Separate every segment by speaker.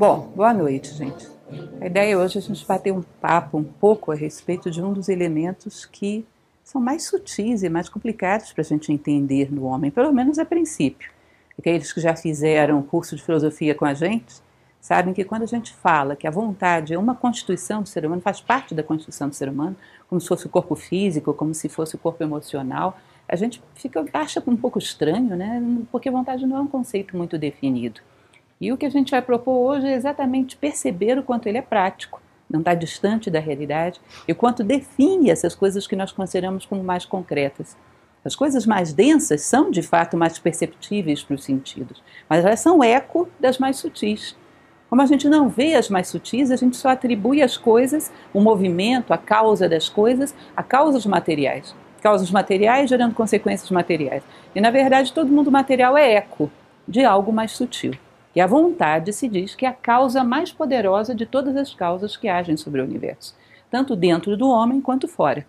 Speaker 1: Bom, boa noite, gente. A ideia hoje é a gente bater um papo um pouco a respeito de um dos elementos que são mais sutis e mais complicados para a gente entender no homem, pelo menos a princípio. Aqueles que já fizeram curso de filosofia com a gente sabem que quando a gente fala que a vontade é uma constituição do ser humano, faz parte da constituição do ser humano, como se fosse o corpo físico, como se fosse o corpo emocional, a gente fica acha um pouco estranho, né? Porque vontade não é um conceito muito definido. E o que a gente vai propor hoje é exatamente perceber o quanto ele é prático, não está distante da realidade, e o quanto define essas coisas que nós consideramos como mais concretas. As coisas mais densas são, de fato, mais perceptíveis para os sentidos, mas elas são eco das mais sutis. Como a gente não vê as mais sutis, a gente só atribui às coisas o movimento, a causa das coisas, a causas materiais. Causas materiais gerando consequências materiais. E, na verdade, todo mundo material é eco de algo mais sutil. E a vontade se diz que é a causa mais poderosa de todas as causas que agem sobre o universo, tanto dentro do homem quanto fora.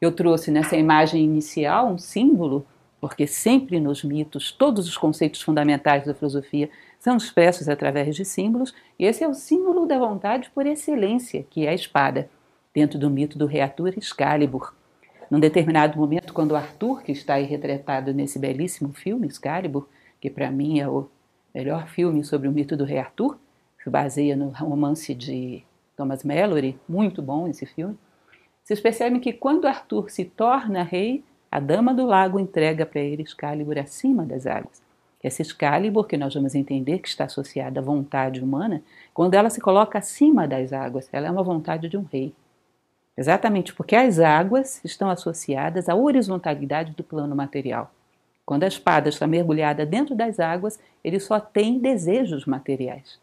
Speaker 1: Eu trouxe nessa imagem inicial um símbolo, porque sempre nos mitos todos os conceitos fundamentais da filosofia são expressos através de símbolos, e esse é o símbolo da vontade por excelência, que é a espada, dentro do mito do rei Excalibur. Num determinado momento, quando Arthur, que está aí retratado nesse belíssimo filme, Excalibur, que para mim é o melhor filme sobre o mito do rei Arthur, se baseia no romance de Thomas Mallory, muito bom esse filme, vocês percebem que quando Arthur se torna rei, a dama do lago entrega para ele Excalibur acima das águas. Essa Excalibur, que nós vamos entender que está associada à vontade humana, quando ela se coloca acima das águas, ela é uma vontade de um rei. Exatamente porque as águas estão associadas à horizontalidade do plano material. Quando a espada está mergulhada dentro das águas, ele só tem desejos materiais.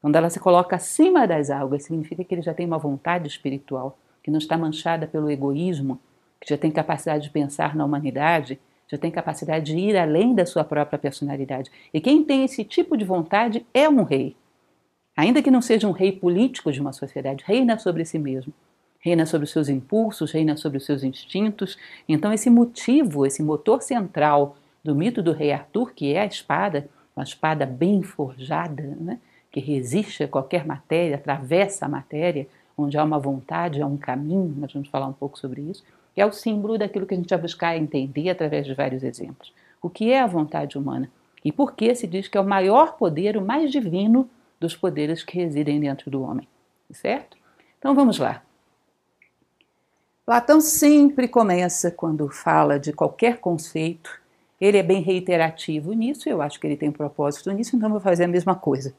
Speaker 1: Quando ela se coloca acima das águas, significa que ele já tem uma vontade espiritual, que não está manchada pelo egoísmo, que já tem capacidade de pensar na humanidade, já tem capacidade de ir além da sua própria personalidade. E quem tem esse tipo de vontade é um rei. Ainda que não seja um rei político de uma sociedade, reina sobre si mesmo. Reina sobre os seus impulsos, reina sobre os seus instintos. Então, esse motivo, esse motor central do mito do rei Arthur, que é a espada, uma espada bem forjada, né? que resiste a qualquer matéria, atravessa a matéria, onde há uma vontade, há um caminho, nós vamos falar um pouco sobre isso é o símbolo daquilo que a gente vai buscar entender através de vários exemplos. O que é a vontade humana? E por que se diz que é o maior poder, o mais divino dos poderes que residem dentro do homem? Certo? Então vamos lá. Platão sempre começa, quando fala de qualquer conceito, ele é bem reiterativo nisso, eu acho que ele tem propósito nisso, então vou fazer a mesma coisa,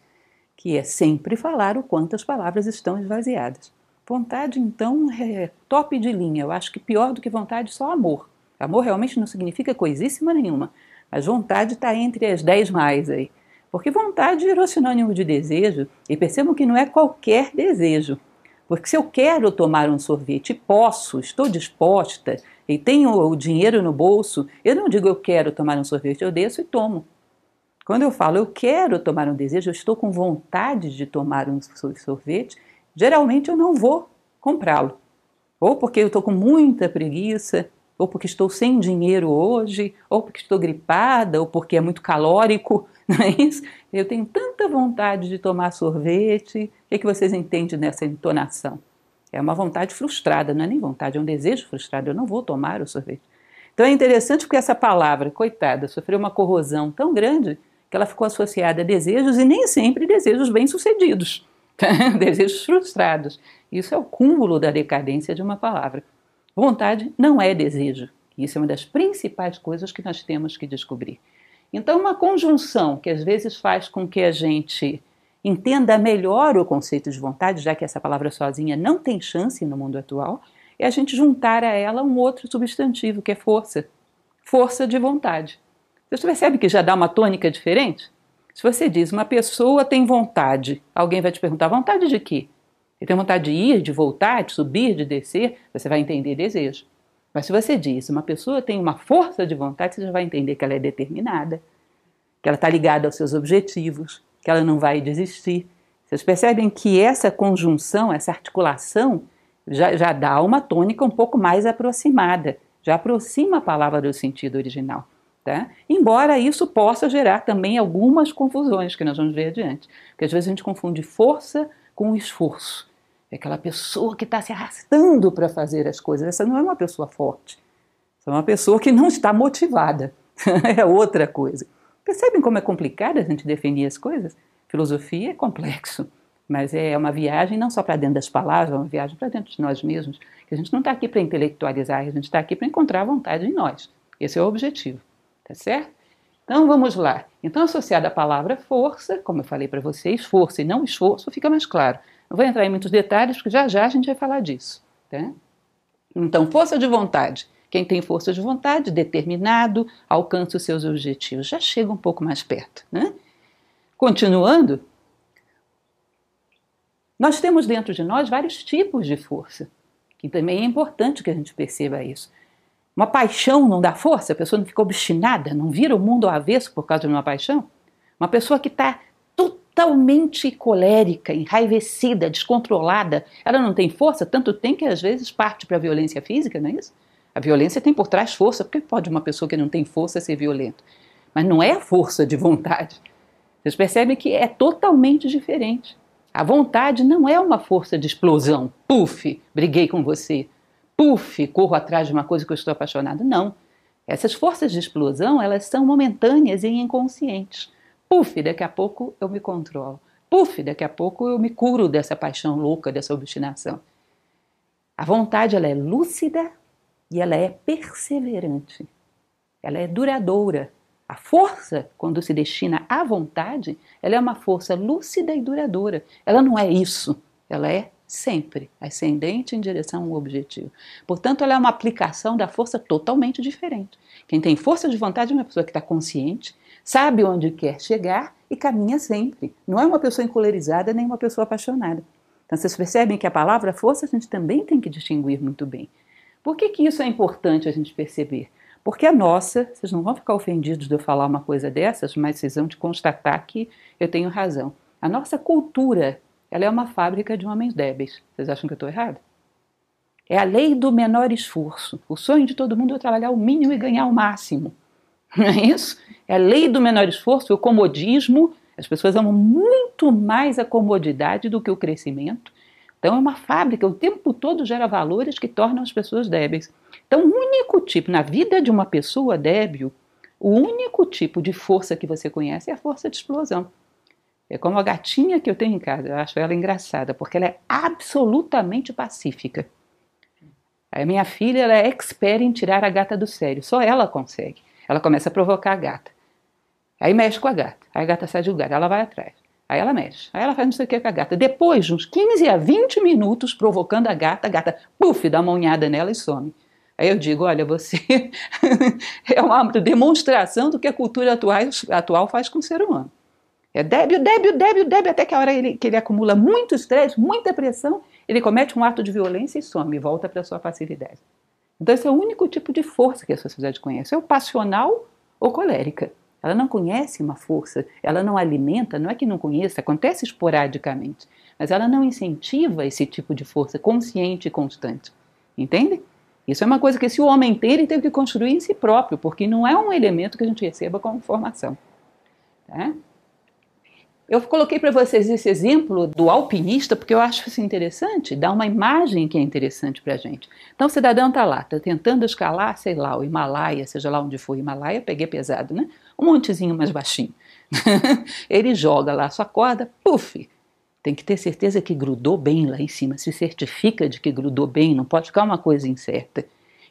Speaker 1: que é sempre falar o quanto as palavras estão esvaziadas. Vontade, então, é top de linha. Eu acho que pior do que vontade, só amor. Amor realmente não significa coisíssima nenhuma, mas vontade está entre as dez mais aí. Porque vontade virou sinônimo de desejo, e percebam que não é qualquer desejo. Porque se eu quero tomar um sorvete, posso, estou disposta e tenho o dinheiro no bolso, eu não digo eu quero tomar um sorvete, eu desço e tomo. Quando eu falo eu quero tomar um desejo, eu estou com vontade de tomar um sorvete, geralmente eu não vou comprá-lo. Ou porque eu estou com muita preguiça, ou porque estou sem dinheiro hoje, ou porque estou gripada, ou porque é muito calórico, não é isso? Eu tenho tanta vontade de tomar sorvete. O que, é que vocês entendem nessa entonação? É uma vontade frustrada, não é nem vontade, é um desejo frustrado. Eu não vou tomar o sorvete. Então é interessante porque essa palavra, coitada, sofreu uma corrosão tão grande que ela ficou associada a desejos e nem sempre desejos bem-sucedidos. desejos frustrados. Isso é o cúmulo da decadência de uma palavra. Vontade não é desejo. Isso é uma das principais coisas que nós temos que descobrir. Então, uma conjunção que às vezes faz com que a gente entenda melhor o conceito de vontade, já que essa palavra sozinha não tem chance no mundo atual, é a gente juntar a ela um outro substantivo, que é força. Força de vontade. Você percebe que já dá uma tônica diferente? Se você diz uma pessoa tem vontade, alguém vai te perguntar: vontade de quê? Ele tem vontade de ir, de voltar, de subir, de descer, você vai entender desejo. Mas se você diz uma pessoa tem uma força de vontade, você já vai entender que ela é determinada, que ela está ligada aos seus objetivos, que ela não vai desistir. Vocês percebem que essa conjunção, essa articulação, já, já dá uma tônica um pouco mais aproximada, já aproxima a palavra do sentido original. Tá? Embora isso possa gerar também algumas confusões que nós vamos ver adiante. Porque às vezes a gente confunde força com esforço. É aquela pessoa que está se arrastando para fazer as coisas. Essa não é uma pessoa forte. Essa é uma pessoa que não está motivada. é outra coisa. Percebem como é complicado a gente definir as coisas? Filosofia é complexo, mas é uma viagem não só para dentro das palavras, é uma viagem para dentro de nós mesmos. Que a gente não está aqui para intelectualizar, a gente está aqui para encontrar a vontade em nós. Esse é o objetivo, tá certo? Então vamos lá. Então, associada à palavra força, como eu falei para vocês, força e não esforço, fica mais claro. Não vou entrar em muitos detalhes, porque já já a gente vai falar disso. Tá? Então, força de vontade quem tem força de vontade, determinado, alcança os seus objetivos, já chega um pouco mais perto. Né? Continuando, nós temos dentro de nós vários tipos de força, que também é importante que a gente perceba isso. Uma paixão não dá força, a pessoa não fica obstinada, não vira o mundo ao avesso por causa de uma paixão. Uma pessoa que está totalmente colérica, enraivecida, descontrolada, ela não tem força, tanto tem que às vezes parte para a violência física, não é isso? A violência tem por trás força, porque pode uma pessoa que não tem força ser violenta. Mas não é a força de vontade. Vocês percebem que é totalmente diferente. A vontade não é uma força de explosão. Puf, briguei com você. Puf, corro atrás de uma coisa que eu estou apaixonado. Não. Essas forças de explosão, elas são momentâneas e inconscientes. Puf, daqui a pouco eu me controlo. Puf, daqui a pouco eu me curo dessa paixão louca, dessa obstinação. A vontade, ela é lúcida, e ela é perseverante, ela é duradoura. A força, quando se destina à vontade, ela é uma força lúcida e duradoura. Ela não é isso, ela é sempre ascendente em direção ao objetivo. Portanto, ela é uma aplicação da força totalmente diferente. Quem tem força de vontade é uma pessoa que está consciente, sabe onde quer chegar e caminha sempre. Não é uma pessoa encolerizada nem uma pessoa apaixonada. Então, vocês percebem que a palavra força a gente também tem que distinguir muito bem. Por que, que isso é importante a gente perceber? Porque a nossa, vocês não vão ficar ofendidos de eu falar uma coisa dessas, mas vocês vão te constatar que eu tenho razão. A nossa cultura, ela é uma fábrica de homens débeis. Vocês acham que eu estou errado? É a lei do menor esforço. O sonho de todo mundo é trabalhar o mínimo e ganhar o máximo. Não é isso? É a lei do menor esforço, o comodismo. As pessoas amam muito mais a comodidade do que o crescimento. Então é uma fábrica, o tempo todo gera valores que tornam as pessoas débeis. Então, o único tipo, na vida de uma pessoa débil, o único tipo de força que você conhece é a força de explosão. É como a gatinha que eu tenho em casa, eu acho ela engraçada, porque ela é absolutamente pacífica. A minha filha ela é expert em tirar a gata do sério, só ela consegue. Ela começa a provocar a gata. Aí mexe com a gata, aí a gata sai do lugar, ela vai atrás. Aí ela mexe, aí ela faz não sei o que com a gata. Depois de uns 15 a 20 minutos provocando a gata, a gata, puf, dá uma unhada nela e some. Aí eu digo, olha, você é uma demonstração do que a cultura atual, atual faz com o ser humano. É débil, débil, débil, débil, até que a hora ele, que ele acumula muito estresse, muita pressão, ele comete um ato de violência e some, volta para a sua facilidade. Então esse é o único tipo de força que a sociedade conhece, é o passional ou colérica. Ela não conhece uma força, ela não alimenta, não é que não conheça, acontece esporadicamente, mas ela não incentiva esse tipo de força consciente e constante. Entende? Isso é uma coisa que esse homem ele teve que construir em si próprio, porque não é um elemento que a gente receba como formação. Tá? Eu coloquei para vocês esse exemplo do alpinista porque eu acho isso interessante, dá uma imagem que é interessante para a gente. Então o cidadão está lá, está tentando escalar, sei lá, o Himalaia, seja lá onde for, Himalaia, peguei pesado, né? Um montezinho mais baixinho. Ele joga lá a sua corda, puf! Tem que ter certeza que grudou bem lá em cima, se certifica de que grudou bem, não pode ficar uma coisa incerta.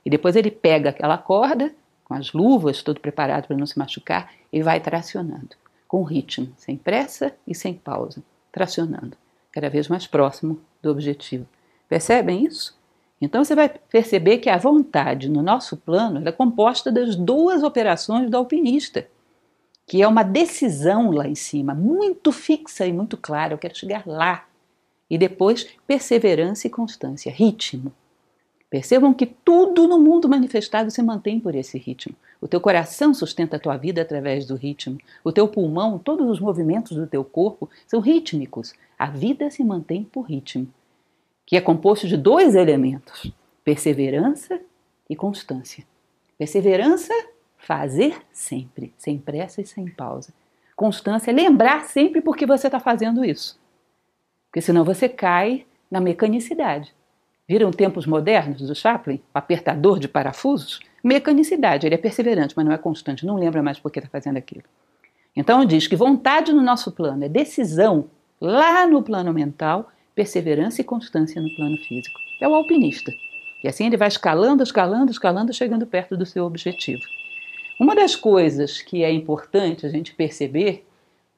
Speaker 1: E depois ele pega aquela corda, com as luvas, todo preparado para não se machucar, e vai tracionando com ritmo, sem pressa e sem pausa, tracionando, cada vez mais próximo do objetivo. Percebem isso? Então você vai perceber que a vontade no nosso plano é composta das duas operações do alpinista, que é uma decisão lá em cima, muito fixa e muito clara, eu quero chegar lá. E depois perseverança e constância, ritmo. Percebam que tudo no mundo manifestado se mantém por esse ritmo. O teu coração sustenta a tua vida através do ritmo. O teu pulmão, todos os movimentos do teu corpo são rítmicos. A vida se mantém por ritmo, que é composto de dois elementos: perseverança e constância. Perseverança Fazer sempre, sem pressa e sem pausa. Constância lembrar sempre por que você está fazendo isso. Porque senão você cai na mecanicidade. Viram tempos modernos do Chaplin? Apertador de parafusos? Mecanicidade, ele é perseverante, mas não é constante, não lembra mais por que está fazendo aquilo. Então diz que vontade no nosso plano é decisão lá no plano mental, perseverança e constância no plano físico. É o alpinista. E assim ele vai escalando, escalando, escalando, chegando perto do seu objetivo. Uma das coisas que é importante a gente perceber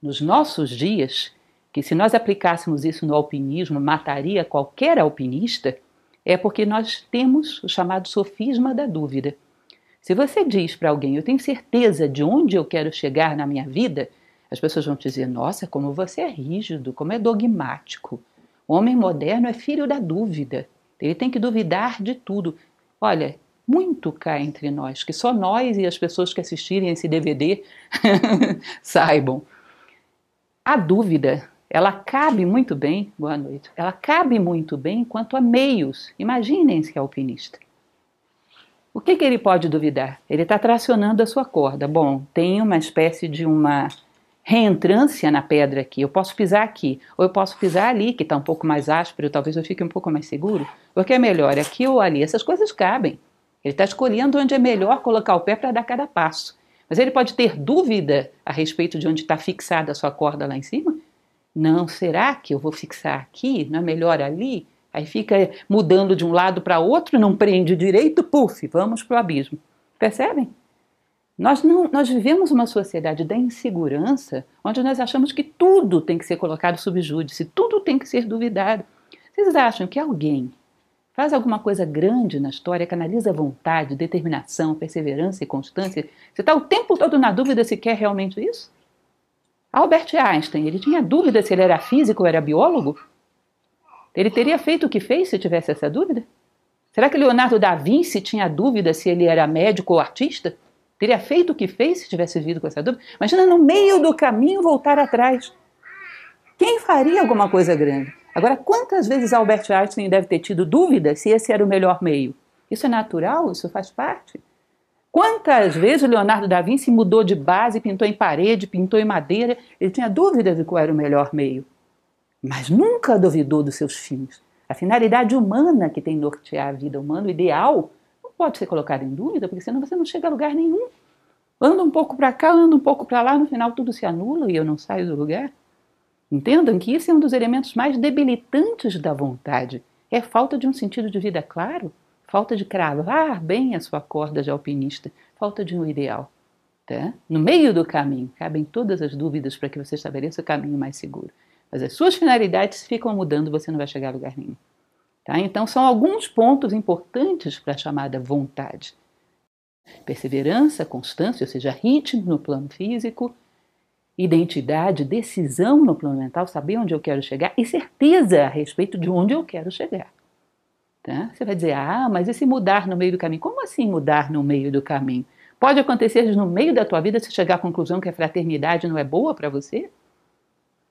Speaker 1: nos nossos dias, que se nós aplicássemos isso no alpinismo, mataria qualquer alpinista, é porque nós temos o chamado sofisma da dúvida. Se você diz para alguém, eu tenho certeza de onde eu quero chegar na minha vida, as pessoas vão te dizer, nossa, como você é rígido, como é dogmático. O homem moderno é filho da dúvida. Ele tem que duvidar de tudo. Olha, muito cá entre nós, que só nós e as pessoas que assistirem esse DVD saibam. A dúvida, ela cabe muito bem, boa noite, ela cabe muito bem quanto a meios. Imaginem-se alpinista. O que, que ele pode duvidar? Ele está tracionando a sua corda. Bom, tem uma espécie de uma reentrância na pedra aqui. Eu posso pisar aqui, ou eu posso pisar ali, que está um pouco mais áspero, talvez eu fique um pouco mais seguro. O que é melhor, aqui ou ali? Essas coisas cabem. Ele está escolhendo onde é melhor colocar o pé para dar cada passo. Mas ele pode ter dúvida a respeito de onde está fixada a sua corda lá em cima? Não, será que eu vou fixar aqui? Não é melhor ali? Aí fica mudando de um lado para outro, não prende direito, puf, vamos para o abismo. Percebem? Nós, não, nós vivemos uma sociedade da insegurança, onde nós achamos que tudo tem que ser colocado sob júdice, tudo tem que ser duvidado. Vocês acham que alguém faz alguma coisa grande na história, canaliza vontade, determinação, perseverança e constância, você está o tempo todo na dúvida se quer realmente isso? Albert Einstein, ele tinha dúvida se ele era físico ou era biólogo? Ele teria feito o que fez se tivesse essa dúvida? Será que Leonardo da Vinci tinha dúvida se ele era médico ou artista? Teria feito o que fez se tivesse vivido com essa dúvida? Imagina no meio do caminho voltar atrás. Quem faria alguma coisa grande? Agora, quantas vezes Albert Einstein deve ter tido dúvida se esse era o melhor meio? Isso é natural? Isso faz parte? Quantas vezes o Leonardo da Vinci mudou de base, pintou em parede, pintou em madeira? Ele tinha dúvida de qual era o melhor meio. Mas nunca duvidou dos seus fins. A finalidade humana que tem nortear a vida humana, o ideal, não pode ser colocado em dúvida, porque senão você não chega a lugar nenhum. Anda um pouco para cá, anda um pouco para lá, no final tudo se anula e eu não saio do lugar. Entendam que isso é um dos elementos mais debilitantes da vontade. É falta de um sentido de vida claro, falta de cravar bem a sua corda de alpinista, falta de um ideal. Tá? No meio do caminho cabem todas as dúvidas para que você estabeleça o caminho mais seguro. Mas as suas finalidades ficam mudando, você não vai chegar a lugar nenhum. Tá? Então, são alguns pontos importantes para a chamada vontade: perseverança, constância, ou seja, ritmo no plano físico, identidade, decisão no plano mental, saber onde eu quero chegar e certeza a respeito de onde eu quero chegar. Tá? Você vai dizer, ah, mas e se mudar no meio do caminho? Como assim mudar no meio do caminho? Pode acontecer no meio da tua vida você chegar à conclusão que a fraternidade não é boa para você?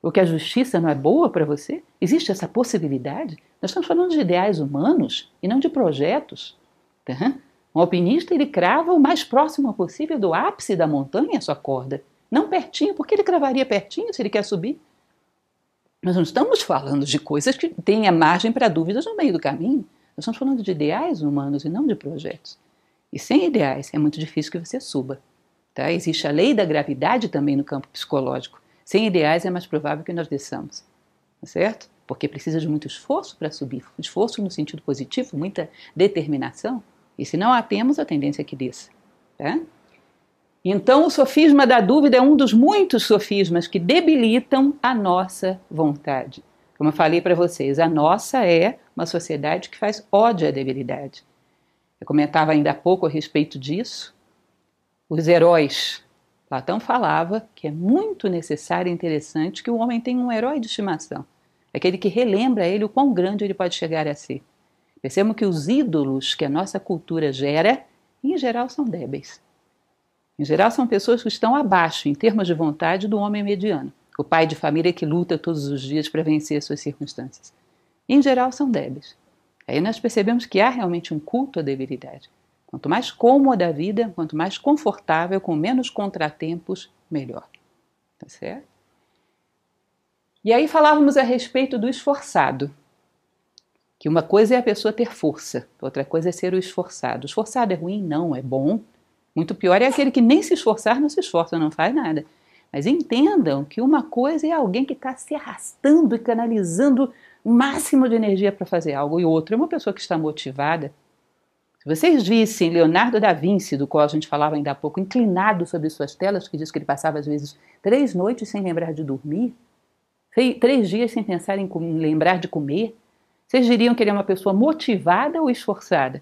Speaker 1: Ou que a justiça não é boa para você? Existe essa possibilidade? Nós estamos falando de ideais humanos e não de projetos. Tá? Um alpinista ele crava o mais próximo possível do ápice da montanha a sua corda. Não pertinho, porque ele cravaria pertinho se ele quer subir? Nós não estamos falando de coisas que têm a margem para dúvidas no meio do caminho. Nós estamos falando de ideais humanos e não de projetos. E sem ideais é muito difícil que você suba. Tá? Existe a lei da gravidade também no campo psicológico. Sem ideais é mais provável que nós desçamos. Tá certo? Porque precisa de muito esforço para subir. Esforço no sentido positivo, muita determinação. E se não a temos, a tendência é que desça. Tá? Então, o sofisma da dúvida é um dos muitos sofismas que debilitam a nossa vontade. Como eu falei para vocês, a nossa é uma sociedade que faz ódio à debilidade. Eu comentava ainda há pouco a respeito disso. Os heróis. Platão falava que é muito necessário e interessante que o homem tenha um herói de estimação. Aquele que relembra ele o quão grande ele pode chegar a ser. Percebam que os ídolos que a nossa cultura gera, em geral, são débeis. Em geral, são pessoas que estão abaixo, em termos de vontade, do homem mediano, o pai de família que luta todos os dias para vencer as suas circunstâncias. Em geral, são débeis. Aí nós percebemos que há realmente um culto à debilidade. Quanto mais cômoda a vida, quanto mais confortável, com menos contratempos, melhor. Tá certo? E aí falávamos a respeito do esforçado. Que uma coisa é a pessoa ter força, outra coisa é ser o esforçado. Esforçado é ruim? Não, é bom. Muito pior é aquele que nem se esforçar, não se esforça, não faz nada. Mas entendam que uma coisa é alguém que está se arrastando e canalizando o máximo de energia para fazer algo, e outra é uma pessoa que está motivada, se vocês vissem Leonardo da Vinci, do qual a gente falava ainda há pouco, inclinado sobre suas telas, que diz que ele passava às vezes três noites sem lembrar de dormir, três dias sem pensar em lembrar de comer, vocês diriam que ele é uma pessoa motivada ou esforçada?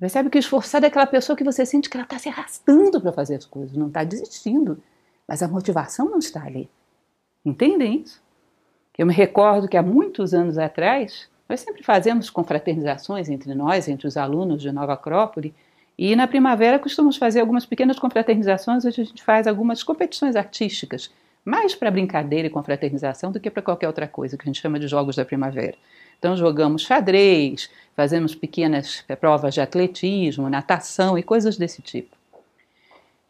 Speaker 1: Percebe que esforçada é aquela pessoa que você sente que ela está se arrastando para fazer as coisas, não está desistindo, mas a motivação não está ali. Entendem isso? Eu me recordo que há muitos anos atrás, nós sempre fazemos confraternizações entre nós, entre os alunos de Nova Acrópole, e na primavera costumamos fazer algumas pequenas confraternizações onde a gente faz algumas competições artísticas, mais para brincadeira e confraternização do que para qualquer outra coisa, que a gente chama de Jogos da Primavera. Então jogamos xadrez, fazemos pequenas provas de atletismo, natação e coisas desse tipo.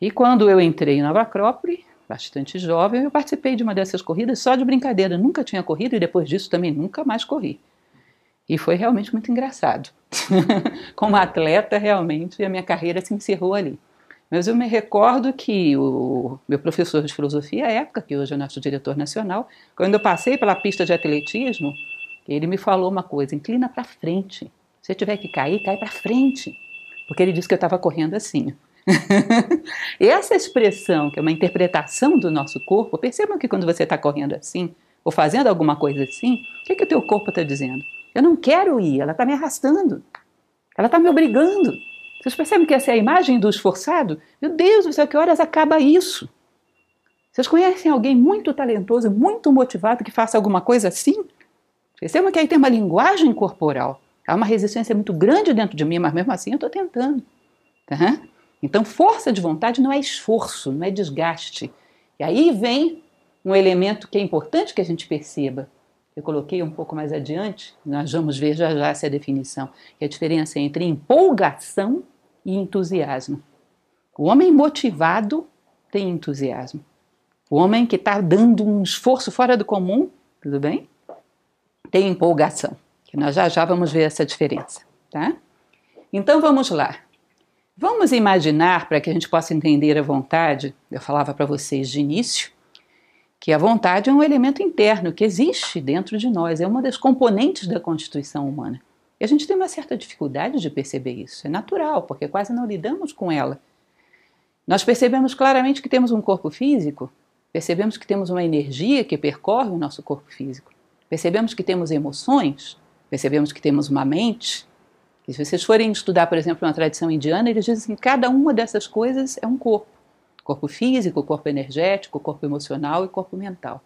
Speaker 1: E quando eu entrei Nova Acrópole, bastante jovem, eu participei de uma dessas corridas só de brincadeira. Nunca tinha corrido e depois disso também nunca mais corri. E foi realmente muito engraçado. Como atleta, realmente, a minha carreira se encerrou ali. Mas eu me recordo que o meu professor de filosofia à época, que hoje é nosso diretor nacional, quando eu passei pela pista de atletismo, ele me falou uma coisa: inclina para frente. Se tiver que cair, cai para frente. Porque ele disse que eu estava correndo assim. Essa expressão, que é uma interpretação do nosso corpo, percebam que quando você está correndo assim, ou fazendo alguma coisa assim, o que, que o teu corpo está dizendo? Eu não quero ir, ela está me arrastando. Ela está me obrigando. Vocês percebem que essa é a imagem do esforçado? Meu Deus do céu, que horas acaba isso? Vocês conhecem alguém muito talentoso, muito motivado que faça alguma coisa assim? Percebam que aí tem uma linguagem corporal. Há uma resistência muito grande dentro de mim, mas mesmo assim eu estou tentando. Tá? Então, força de vontade não é esforço, não é desgaste. E aí vem um elemento que é importante que a gente perceba eu coloquei um pouco mais adiante, nós vamos ver já já essa definição, que é a diferença entre empolgação e entusiasmo. O homem motivado tem entusiasmo. O homem que está dando um esforço fora do comum, tudo bem? Tem empolgação. Nós já já vamos ver essa diferença, tá? Então vamos lá. Vamos imaginar, para que a gente possa entender a vontade, eu falava para vocês de início, que a vontade é um elemento interno que existe dentro de nós, é uma das componentes da constituição humana. E a gente tem uma certa dificuldade de perceber isso. É natural, porque quase não lidamos com ela. Nós percebemos claramente que temos um corpo físico, percebemos que temos uma energia que percorre o nosso corpo físico, percebemos que temos emoções, percebemos que temos uma mente. E se vocês forem estudar, por exemplo, uma tradição indiana, eles dizem que cada uma dessas coisas é um corpo corpo físico, corpo energético, corpo emocional e corpo mental.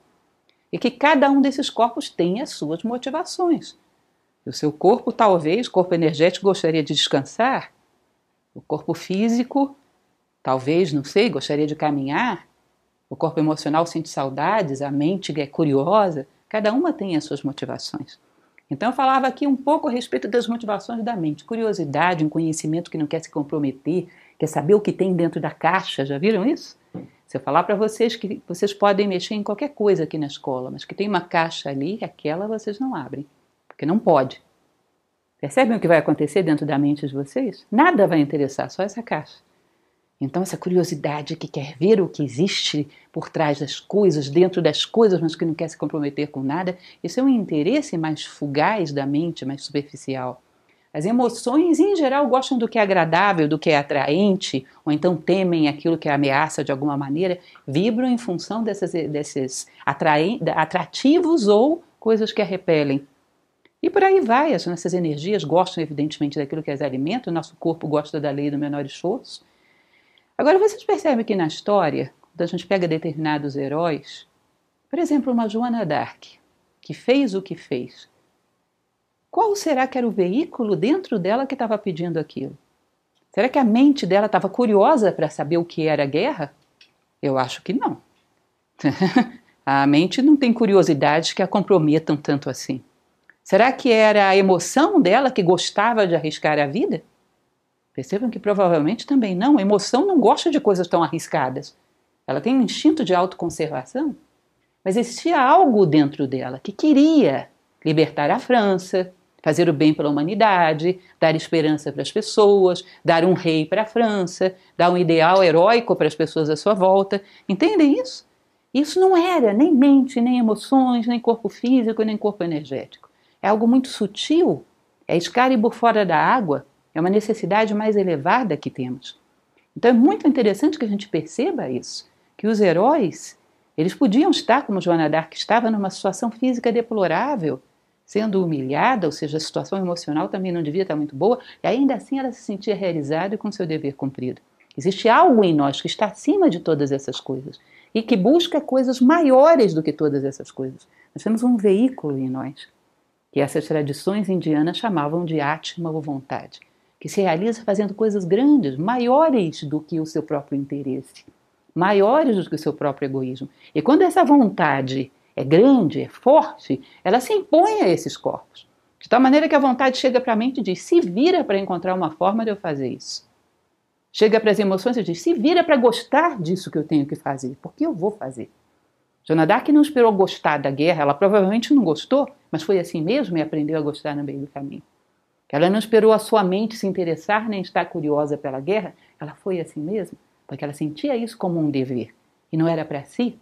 Speaker 1: E que cada um desses corpos tem as suas motivações. O seu corpo, talvez, corpo energético, gostaria de descansar. O corpo físico, talvez, não sei, gostaria de caminhar. O corpo emocional sente saudades, a mente é curiosa. Cada uma tem as suas motivações. Então, eu falava aqui um pouco a respeito das motivações da mente. Curiosidade, um conhecimento que não quer se comprometer, quer saber o que tem dentro da caixa, já viram isso? Se eu falar para vocês que vocês podem mexer em qualquer coisa aqui na escola, mas que tem uma caixa ali, aquela vocês não abrem, porque não pode. Percebem o que vai acontecer dentro da mente de vocês? Nada vai interessar, só essa caixa. Então, essa curiosidade que quer ver o que existe por trás das coisas, dentro das coisas, mas que não quer se comprometer com nada, isso é um interesse mais fugaz da mente, mais superficial. As emoções, em geral, gostam do que é agradável, do que é atraente, ou então temem aquilo que ameaça de alguma maneira, vibram em função dessas, desses atrativos ou coisas que a repelem. E por aí vai, as nossas energias gostam, evidentemente, daquilo que as alimenta, o nosso corpo gosta da lei do menor esforço. Agora, vocês percebem que na história, quando a gente pega determinados heróis, por exemplo, uma Joana d'Arc, que fez o que fez, qual será que era o veículo dentro dela que estava pedindo aquilo? Será que a mente dela estava curiosa para saber o que era guerra? Eu acho que não. a mente não tem curiosidades que a comprometam tanto assim. Será que era a emoção dela que gostava de arriscar a vida? Percebam que provavelmente também não. A emoção não gosta de coisas tão arriscadas. Ela tem um instinto de autoconservação. Mas existia algo dentro dela que queria libertar a França, fazer o bem pela humanidade, dar esperança para as pessoas, dar um rei para a França, dar um ideal heróico para as pessoas à sua volta. Entendem isso? Isso não era nem mente, nem emoções, nem corpo físico, nem corpo energético. É algo muito sutil. É Excalibur fora da água. É uma necessidade mais elevada que temos. Então é muito interessante que a gente perceba isso, que os heróis, eles podiam estar como Joana d'Arc estava numa situação física deplorável, sendo humilhada, ou seja, a situação emocional também não devia estar muito boa, e ainda assim ela se sentia realizada e com seu dever cumprido. Existe algo em nós que está acima de todas essas coisas e que busca coisas maiores do que todas essas coisas. Nós temos um veículo em nós, que essas tradições indianas chamavam de Atma ou vontade, que se realiza fazendo coisas grandes, maiores do que o seu próprio interesse, maiores do que o seu próprio egoísmo. E quando essa vontade é grande, é forte, ela se impõe a esses corpos. De tal maneira que a vontade chega para a mente e diz: se vira para encontrar uma forma de eu fazer isso. Chega para as emoções e diz: se vira para gostar disso que eu tenho que fazer, porque eu vou fazer. Joana Dark não esperou gostar da guerra, ela provavelmente não gostou, mas foi assim mesmo e aprendeu a gostar no meio do caminho. Ela não esperou a sua mente se interessar nem estar curiosa pela guerra, ela foi assim mesmo, porque ela sentia isso como um dever e não era para si,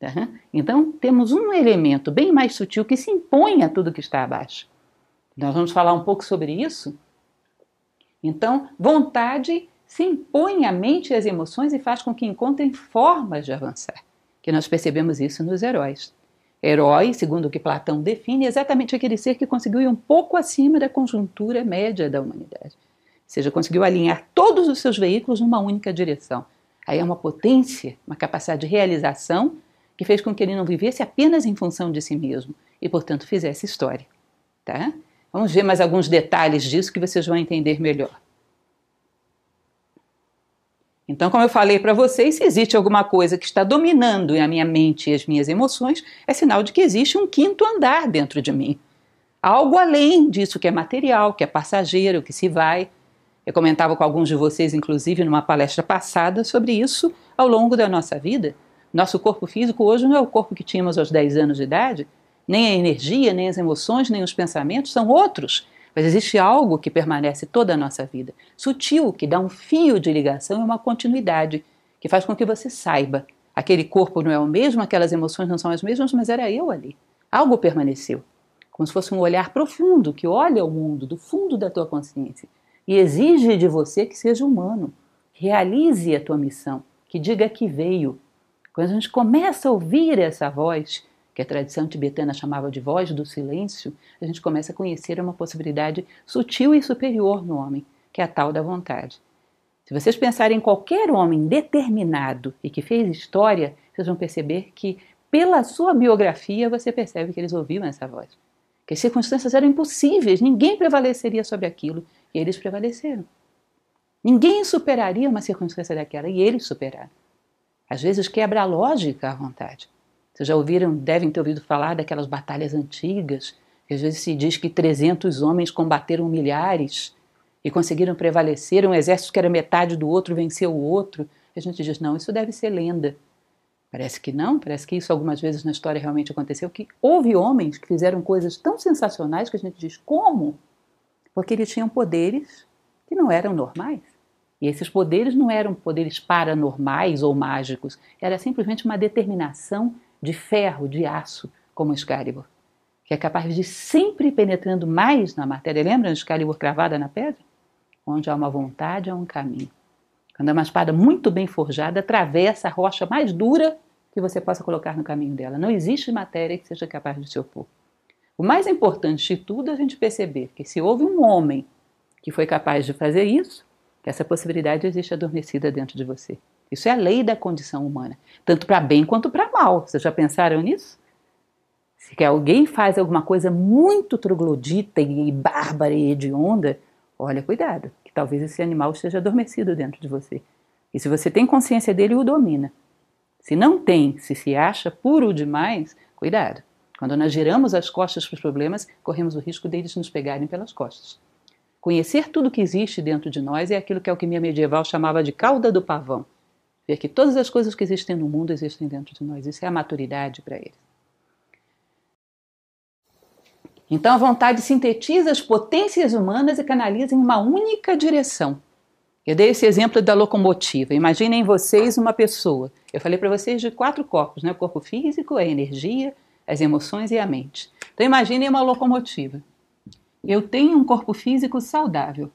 Speaker 1: Uhum. Então, temos um elemento bem mais sutil que se impõe a tudo que está abaixo. Nós vamos falar um pouco sobre isso. Então, vontade se impõe à mente e às emoções e faz com que encontrem formas de avançar. Que nós percebemos isso nos heróis. Herói, segundo o que Platão define, é exatamente aquele ser que conseguiu ir um pouco acima da conjuntura média da humanidade. Ou seja, conseguiu alinhar todos os seus veículos numa única direção. Aí é uma potência, uma capacidade de realização que fez com que ele não vivesse apenas em função de si mesmo e, portanto, fizesse história. Tá? Vamos ver mais alguns detalhes disso que vocês vão entender melhor. Então, como eu falei para vocês, se existe alguma coisa que está dominando a minha mente e as minhas emoções, é sinal de que existe um quinto andar dentro de mim. Algo além disso que é material, que é passageiro, que se vai. Eu comentava com alguns de vocês, inclusive, numa palestra passada, sobre isso ao longo da nossa vida. Nosso corpo físico hoje não é o corpo que tínhamos aos 10 anos de idade, nem a energia, nem as emoções, nem os pensamentos são outros. Mas existe algo que permanece toda a nossa vida, sutil, que dá um fio de ligação e uma continuidade, que faz com que você saiba. Aquele corpo não é o mesmo, aquelas emoções não são as mesmas, mas era eu ali. Algo permaneceu. Como se fosse um olhar profundo que olha o mundo do fundo da tua consciência e exige de você que seja humano. Realize a tua missão, que diga que veio, quando a gente começa a ouvir essa voz, que a tradição tibetana chamava de voz do silêncio, a gente começa a conhecer uma possibilidade sutil e superior no homem, que é a tal da vontade. Se vocês pensarem em qualquer homem determinado e que fez história, vocês vão perceber que, pela sua biografia, você percebe que eles ouviam essa voz. Que as circunstâncias eram impossíveis, ninguém prevaleceria sobre aquilo, e eles prevaleceram. Ninguém superaria uma circunstância daquela, e eles superaram. Às vezes quebra a lógica à vontade. Vocês já ouviram, devem ter ouvido falar daquelas batalhas antigas, que às vezes se diz que 300 homens combateram milhares e conseguiram prevalecer, um exército que era metade do outro venceu o outro. E a gente diz, não, isso deve ser lenda. Parece que não, parece que isso algumas vezes na história realmente aconteceu, que houve homens que fizeram coisas tão sensacionais que a gente diz, como? Porque eles tinham poderes que não eram normais. E esses poderes não eram poderes paranormais ou mágicos, era simplesmente uma determinação de ferro, de aço, como Excalibur, que é capaz de sempre penetrando mais na matéria. Lembram de Excalibur cravada na pedra? Onde há uma vontade, há um caminho. Quando é uma espada muito bem forjada, atravessa a rocha mais dura que você possa colocar no caminho dela. Não existe matéria que seja capaz de se opor. O mais importante de tudo é a gente perceber que se houve um homem que foi capaz de fazer isso, essa possibilidade existe adormecida dentro de você. Isso é a lei da condição humana, tanto para bem quanto para mal. Vocês já pensaram nisso? Se alguém faz alguma coisa muito troglodita e bárbara e hedionda, olha, cuidado, que talvez esse animal esteja adormecido dentro de você. E se você tem consciência dele, o domina. Se não tem, se se acha puro demais, cuidado. Quando nós giramos as costas para os problemas, corremos o risco deles nos pegarem pelas costas. Conhecer tudo que existe dentro de nós é aquilo que a alquimia medieval chamava de cauda do pavão. Ver que todas as coisas que existem no mundo existem dentro de nós. Isso é a maturidade para eles. Então a vontade sintetiza as potências humanas e canaliza em uma única direção. Eu dei esse exemplo da locomotiva. Imaginem vocês uma pessoa. Eu falei para vocês de quatro corpos, né? O corpo físico, a energia, as emoções e a mente. Então imaginem uma locomotiva. Eu tenho um corpo físico saudável.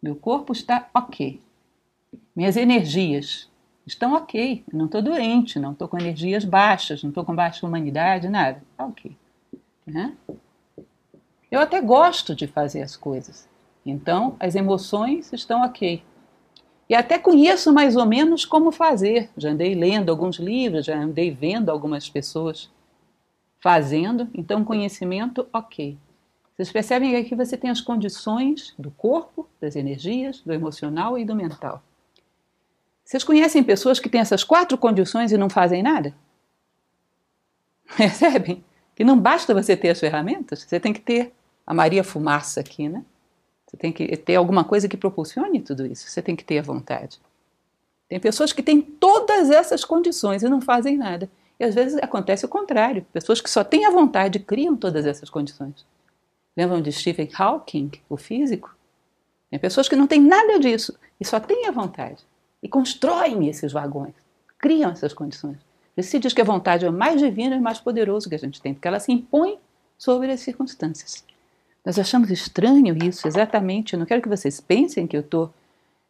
Speaker 1: Meu corpo está ok. Minhas energias estão ok. Não estou doente, não estou com energias baixas, não estou com baixa humanidade, nada. Está ok. Né? Eu até gosto de fazer as coisas. Então, as emoções estão ok. E até conheço mais ou menos como fazer. Já andei lendo alguns livros, já andei vendo algumas pessoas fazendo. Então, conhecimento, ok. Vocês percebem que aqui você tem as condições do corpo, das energias, do emocional e do mental. Vocês conhecem pessoas que têm essas quatro condições e não fazem nada? Percebem? Que não basta você ter as ferramentas, você tem que ter a Maria Fumaça aqui, né? Você tem que ter alguma coisa que propulsione tudo isso. Você tem que ter a vontade. Tem pessoas que têm todas essas condições e não fazem nada. E às vezes acontece o contrário. Pessoas que só têm a vontade criam todas essas condições. Lembram de Stephen Hawking, o físico? Tem pessoas que não têm nada disso e só têm a vontade. E constroem esses vagões, criam essas condições. Se diz que a vontade é o mais divino e mais poderoso que a gente tem, porque ela se impõe sobre as circunstâncias. Nós achamos estranho isso, exatamente. Eu não quero que vocês pensem que eu estou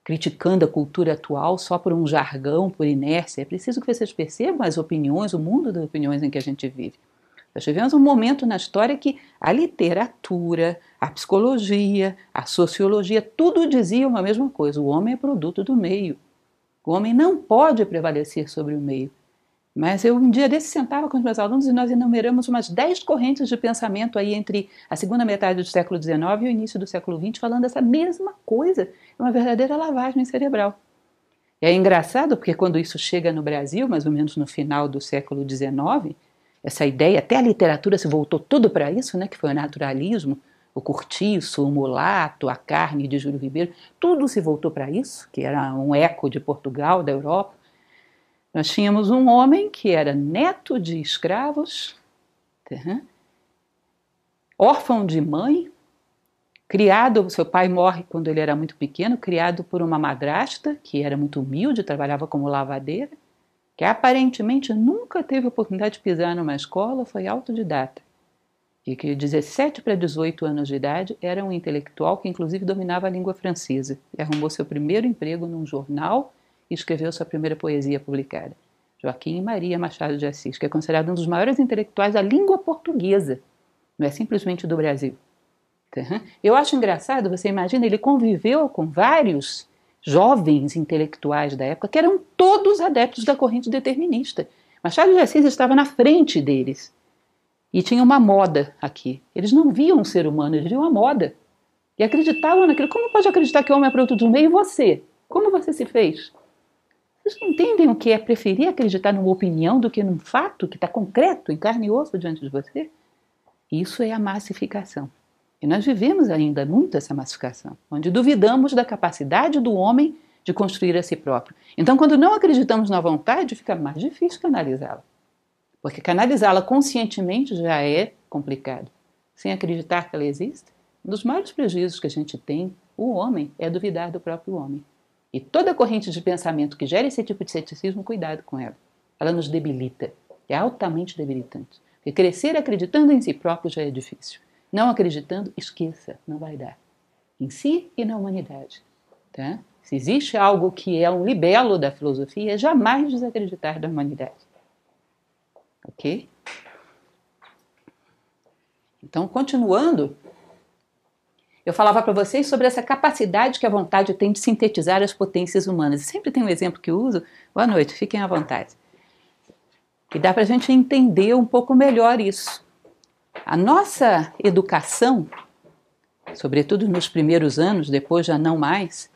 Speaker 1: criticando a cultura atual só por um jargão, por inércia. É preciso que vocês percebam as opiniões, o mundo das opiniões em que a gente vive. Nós tivemos um momento na história que a literatura, a psicologia, a sociologia, tudo diziam a mesma coisa: o homem é produto do meio. O homem não pode prevalecer sobre o meio. Mas eu um dia desse sentava com os meus alunos e nós enumeramos umas dez correntes de pensamento aí entre a segunda metade do século XIX e o início do século XX falando essa mesma coisa. É uma verdadeira lavagem cerebral. E é engraçado porque quando isso chega no Brasil, mais ou menos no final do século XIX, essa ideia, até a literatura se voltou tudo para isso, né, que foi o naturalismo, o cortiço, o mulato, a carne de Júlio Ribeiro, tudo se voltou para isso, que era um eco de Portugal, da Europa. Nós tínhamos um homem que era neto de escravos, uhum, órfão de mãe, criado, seu pai morre quando ele era muito pequeno, criado por uma madrasta que era muito humilde, trabalhava como lavadeira que aparentemente nunca teve oportunidade de pisar numa escola, foi autodidata. E que 17 para 18 anos de idade era um intelectual que inclusive dominava a língua francesa e arrumou seu primeiro emprego num jornal e escreveu sua primeira poesia publicada. Joaquim Maria Machado de Assis, que é considerado um dos maiores intelectuais da língua portuguesa, não é simplesmente do Brasil. Eu acho engraçado, você imagina, ele conviveu com vários jovens intelectuais da época, que eram todos adeptos da corrente determinista. Machado de Assis estava na frente deles. E tinha uma moda aqui. Eles não viam um ser humano, eles viam a moda. E acreditavam naquilo. Como pode acreditar que o homem é produto do meio e você? Como você se fez? Vocês não entendem o que é preferir acreditar numa opinião do que num fato que está concreto, em carne e osso diante de você? Isso é a massificação. E nós vivemos ainda muito essa massificação, onde duvidamos da capacidade do homem de construir a si próprio. Então, quando não acreditamos na vontade, fica mais difícil canalizá-la. Porque canalizá-la conscientemente já é complicado. Sem acreditar que ela existe, um dos maiores prejuízos que a gente tem, o homem, é duvidar do próprio homem. E toda corrente de pensamento que gera esse tipo de ceticismo, cuidado com ela. Ela nos debilita, é altamente debilitante. Porque crescer acreditando em si próprio já é difícil. Não acreditando, esqueça, não vai dar. Em si e na humanidade. Tá? Se existe algo que é um libelo da filosofia, é jamais desacreditar da humanidade. Ok? Então, continuando, eu falava para vocês sobre essa capacidade que a vontade tem de sintetizar as potências humanas. sempre tem um exemplo que uso. Boa noite, fiquem à vontade. Que dá para a gente entender um pouco melhor isso. A nossa educação, sobretudo nos primeiros anos, depois já não mais,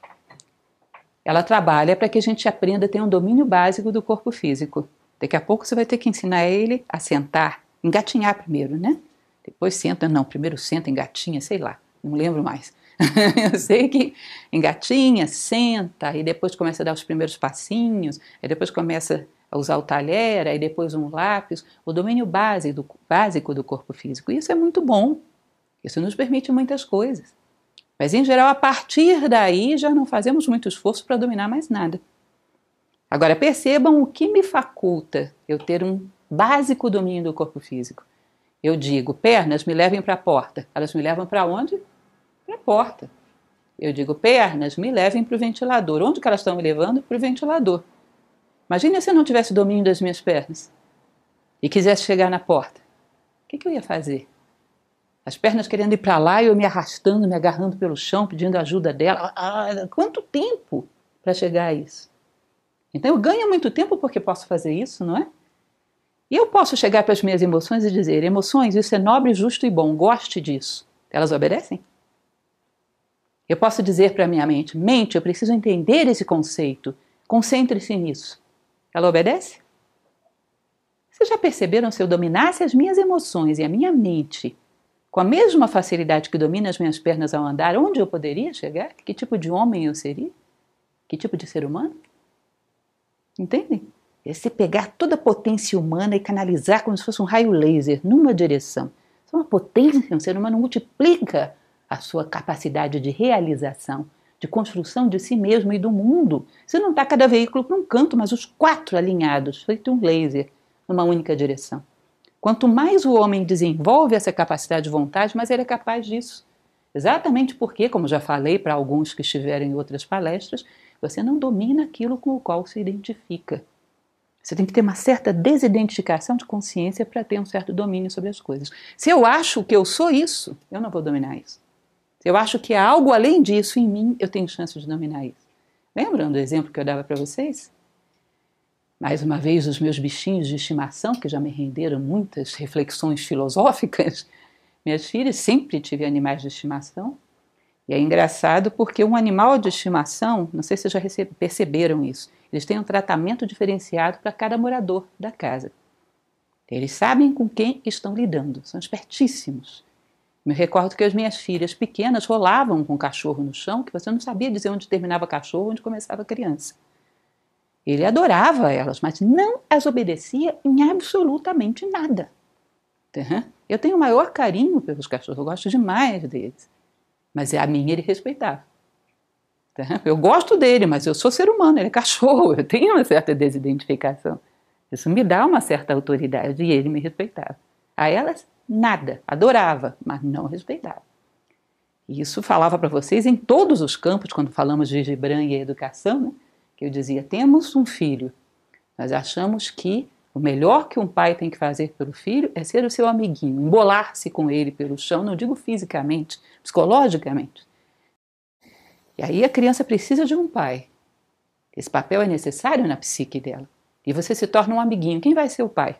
Speaker 1: ela trabalha para que a gente aprenda a ter um domínio básico do corpo físico. Daqui a pouco você vai ter que ensinar ele a sentar, engatinhar primeiro, né? Depois senta, não, primeiro senta, engatinha, sei lá, não lembro mais. eu sei que engatinha, senta, e depois começa a dar os primeiros passinhos, aí depois começa a usar o talher, aí depois um lápis, o domínio base do, básico do corpo físico. Isso é muito bom. Isso nos permite muitas coisas. Mas, em geral, a partir daí já não fazemos muito esforço para dominar mais nada. Agora, percebam o que me faculta eu ter um básico domínio do corpo físico. Eu digo, pernas me levem para a porta. Elas me levam para onde? Para a porta. Eu digo, pernas me levem para o ventilador. Onde que elas estão me levando? Para o ventilador. Imagine se eu não tivesse domínio das minhas pernas e quisesse chegar na porta. O que, que eu ia fazer? As pernas querendo ir para lá e eu me arrastando, me agarrando pelo chão, pedindo ajuda dela. Ah, quanto tempo para chegar a isso? Então eu ganho muito tempo porque posso fazer isso, não é? E eu posso chegar para as minhas emoções e dizer: emoções, isso é nobre, justo e bom, goste disso. Elas obedecem? Eu posso dizer para a minha mente: mente, eu preciso entender esse conceito, concentre-se nisso. Ela obedece? Vocês já perceberam se eu dominasse as minhas emoções e a minha mente com a mesma facilidade que domina as minhas pernas ao andar, onde eu poderia chegar? Que tipo de homem eu seria? Que tipo de ser humano? Entendem? É se pegar toda a potência humana e canalizar como se fosse um raio laser numa direção. Isso é uma potência, um ser humano multiplica a sua capacidade de realização de construção de si mesmo e do mundo. Você não está cada veículo para um canto, mas os quatro alinhados, feito um laser, numa única direção. Quanto mais o homem desenvolve essa capacidade de vontade, mais ele é capaz disso. Exatamente porque, como já falei para alguns que estiveram em outras palestras, você não domina aquilo com o qual se identifica. Você tem que ter uma certa desidentificação de consciência para ter um certo domínio sobre as coisas. Se eu acho que eu sou isso, eu não vou dominar isso. Eu acho que há algo além disso em mim, eu tenho chance de dominar isso. Lembram do exemplo que eu dava para vocês? Mais uma vez, os meus bichinhos de estimação, que já me renderam muitas reflexões filosóficas. Minhas filhas sempre tive animais de estimação. E é engraçado porque um animal de estimação, não sei se vocês já perceberam isso, eles têm um tratamento diferenciado para cada morador da casa. Eles sabem com quem estão lidando, são espertíssimos. Me recordo que as minhas filhas pequenas rolavam com o cachorro no chão, que você não sabia dizer onde terminava cachorro, onde começava criança. Ele adorava elas, mas não as obedecia em absolutamente nada. Eu tenho o maior carinho pelos cachorros, eu gosto demais deles. Mas a mim ele respeitava. Eu gosto dele, mas eu sou ser humano, ele é cachorro, eu tenho uma certa desidentificação. Isso me dá uma certa autoridade e ele me respeitava. A elas, nada, adorava, mas não respeitava. Isso falava para vocês em todos os campos, quando falamos de Gibran e educação, né? que eu dizia: temos um filho, nós achamos que o melhor que um pai tem que fazer pelo filho é ser o seu amiguinho, embolar-se com ele pelo chão, não digo fisicamente, psicologicamente. E aí a criança precisa de um pai. Esse papel é necessário na psique dela. E você se torna um amiguinho. Quem vai ser o pai?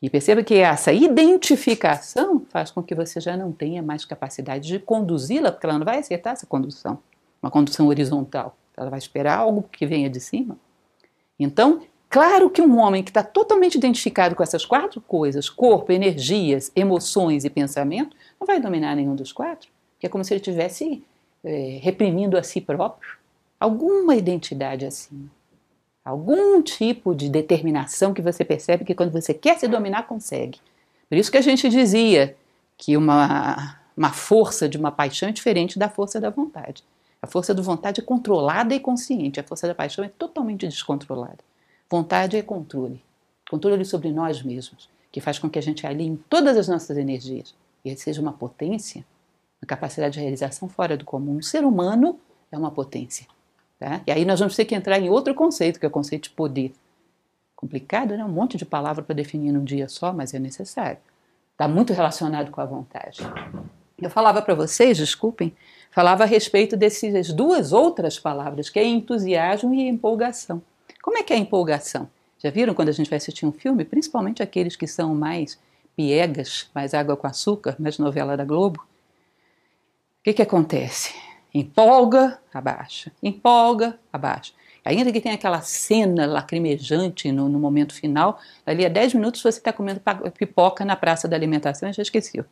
Speaker 1: E perceba que essa identificação faz com que você já não tenha mais capacidade de conduzi-la, porque ela não vai acertar essa condução, uma condução horizontal. Ela vai esperar algo que venha de cima. Então, claro que um homem que está totalmente identificado com essas quatro coisas, corpo, energias, emoções e pensamento, não vai dominar nenhum dos quatro, que é como se ele estivesse é, reprimindo a si próprio alguma identidade acima algum tipo de determinação que você percebe que quando você quer se dominar, consegue. Por isso que a gente dizia que uma, uma força de uma paixão é diferente da força da vontade. A força da vontade é controlada e consciente, a força da paixão é totalmente descontrolada. Vontade é controle, controle sobre nós mesmos, que faz com que a gente alinhe todas as nossas energias e seja uma potência, uma capacidade de realização fora do comum. O ser humano é uma potência. Tá? E aí nós vamos ter que entrar em outro conceito, que é o conceito de poder. Complicado, né? Um monte de palavra para definir num dia só, mas é necessário. Está muito relacionado com a vontade. Eu falava para vocês, desculpem, falava a respeito dessas duas outras palavras, que é entusiasmo e empolgação. Como é que é a empolgação? Já viram quando a gente vai assistir um filme, principalmente aqueles que são mais piegas, mais água com açúcar, mais novela da Globo? O que, que acontece? Empolga, abaixa. Empolga, abaixa. Ainda que tenha aquela cena lacrimejante no, no momento final, ali a 10 minutos você está comendo pipoca na praça da alimentação e já esqueceu.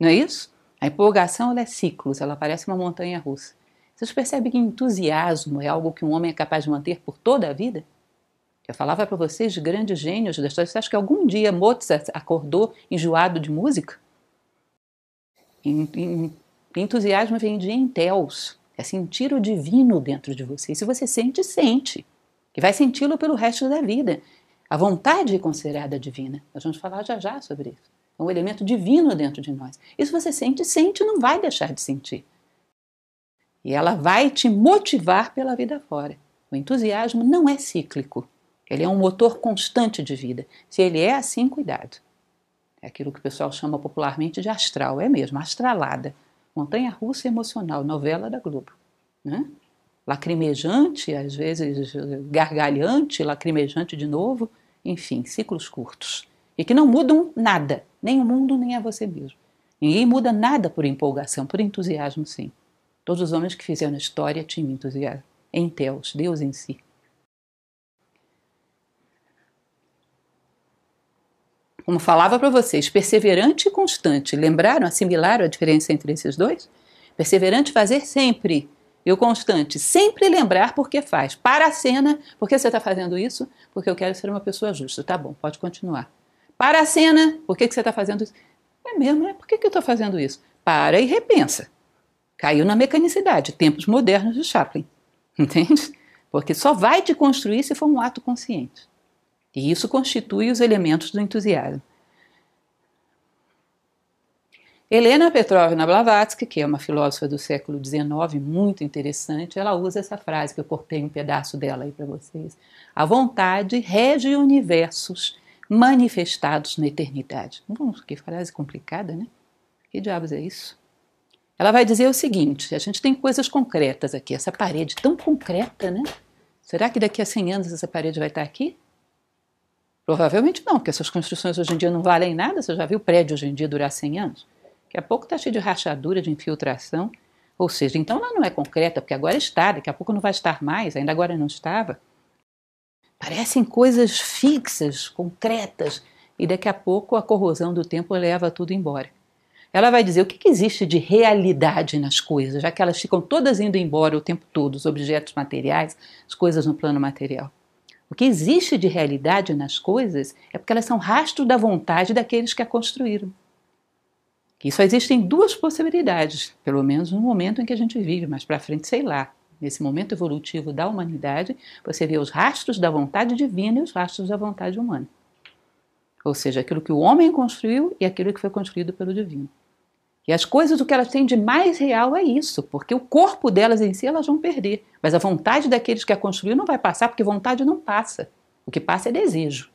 Speaker 1: Não é isso? A empolgação ela é ciclos, ela parece uma montanha russa. Vocês percebem que entusiasmo é algo que um homem é capaz de manter por toda a vida? Eu falava para vocês de grandes gênios da história. Você acha que algum dia Mozart acordou enjoado de música? Entusiasmo vem de enteos, é sentir o divino dentro de você. Se você sente, sente. E vai senti-lo pelo resto da vida. A vontade é considerada divina. Nós vamos falar já já sobre isso. É um elemento divino dentro de nós. Se você sente, sente, não vai deixar de sentir. E ela vai te motivar pela vida fora. O entusiasmo não é cíclico. Ele é um motor constante de vida. Se ele é assim, cuidado. É aquilo que o pessoal chama popularmente de astral. É mesmo, astralada. Montanha russa emocional, novela da Globo. Né? Lacrimejante, às vezes gargalhante, lacrimejante de novo. Enfim, ciclos curtos. E que não mudam nada, nem o mundo, nem a você mesmo. Ninguém muda nada por empolgação, por entusiasmo, sim. Todos os homens que fizeram a história tinham entusiasmo. Em Teos, Deus em si. Como falava para vocês, perseverante e constante. Lembraram, assimilaram a diferença entre esses dois? Perseverante fazer sempre. E o constante, sempre lembrar porque faz. Para a cena, por que você está fazendo isso? Porque eu quero ser uma pessoa justa. Tá bom, pode continuar. Para a cena, por que, que você está fazendo isso? É mesmo, né? Por que, que eu estou fazendo isso? Para e repensa. Caiu na mecanicidade, tempos modernos de Chaplin. Entende? Porque só vai te construir se for um ato consciente. E isso constitui os elementos do entusiasmo. Helena Petrovna Blavatsky, que é uma filósofa do século XIX muito interessante, ela usa essa frase que eu cortei um pedaço dela aí para vocês. A vontade rege universos manifestados na eternidade. Hum, que frase complicada, né? Que diabos é isso? Ela vai dizer o seguinte: a gente tem coisas concretas aqui, essa parede tão concreta, né? Será que daqui a 100 anos essa parede vai estar aqui? Provavelmente não, porque essas construções hoje em dia não valem nada. Você já viu prédio hoje em dia durar 100 anos? Daqui a pouco está cheio de rachadura, de infiltração. Ou seja, então ela não é concreta, porque agora está, daqui a pouco não vai estar mais, ainda agora não estava. Parecem coisas fixas, concretas, e daqui a pouco a corrosão do tempo leva tudo embora. Ela vai dizer o que, que existe de realidade nas coisas, já que elas ficam todas indo embora o tempo todo, os objetos materiais, as coisas no plano material. O que existe de realidade nas coisas é porque elas são rastro da vontade daqueles que a construíram. E só existem duas possibilidades, pelo menos no momento em que a gente vive, mais para frente, sei lá. Nesse momento evolutivo da humanidade, você vê os rastros da vontade divina e os rastros da vontade humana. Ou seja, aquilo que o homem construiu e aquilo que foi construído pelo divino. E as coisas, o que elas têm de mais real é isso, porque o corpo delas em si elas vão perder. Mas a vontade daqueles que a construíram não vai passar, porque vontade não passa. O que passa é desejo.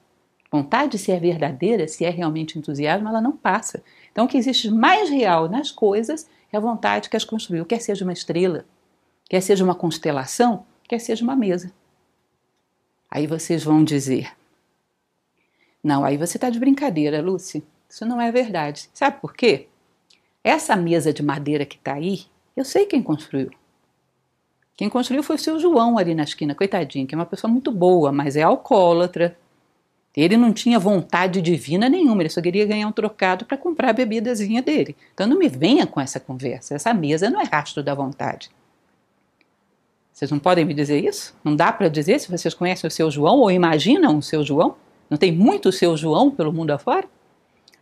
Speaker 1: Vontade, se é verdadeira, se é realmente entusiasmo, ela não passa. Então, o que existe mais real nas coisas é a vontade que as construiu, quer seja uma estrela, quer seja uma constelação, quer seja uma mesa. Aí vocês vão dizer: Não, aí você está de brincadeira, Lúcia. Isso não é verdade. Sabe por quê? Essa mesa de madeira que está aí, eu sei quem construiu. Quem construiu foi o seu João ali na esquina, coitadinho, que é uma pessoa muito boa, mas é alcoólatra. Ele não tinha vontade divina nenhuma, ele só queria ganhar um trocado para comprar a bebidazinha dele. Então não me venha com essa conversa. Essa mesa não é rastro da vontade. Vocês não podem me dizer isso? Não dá para dizer se vocês conhecem o seu João ou imaginam o seu João? Não tem muito o seu João pelo mundo afora?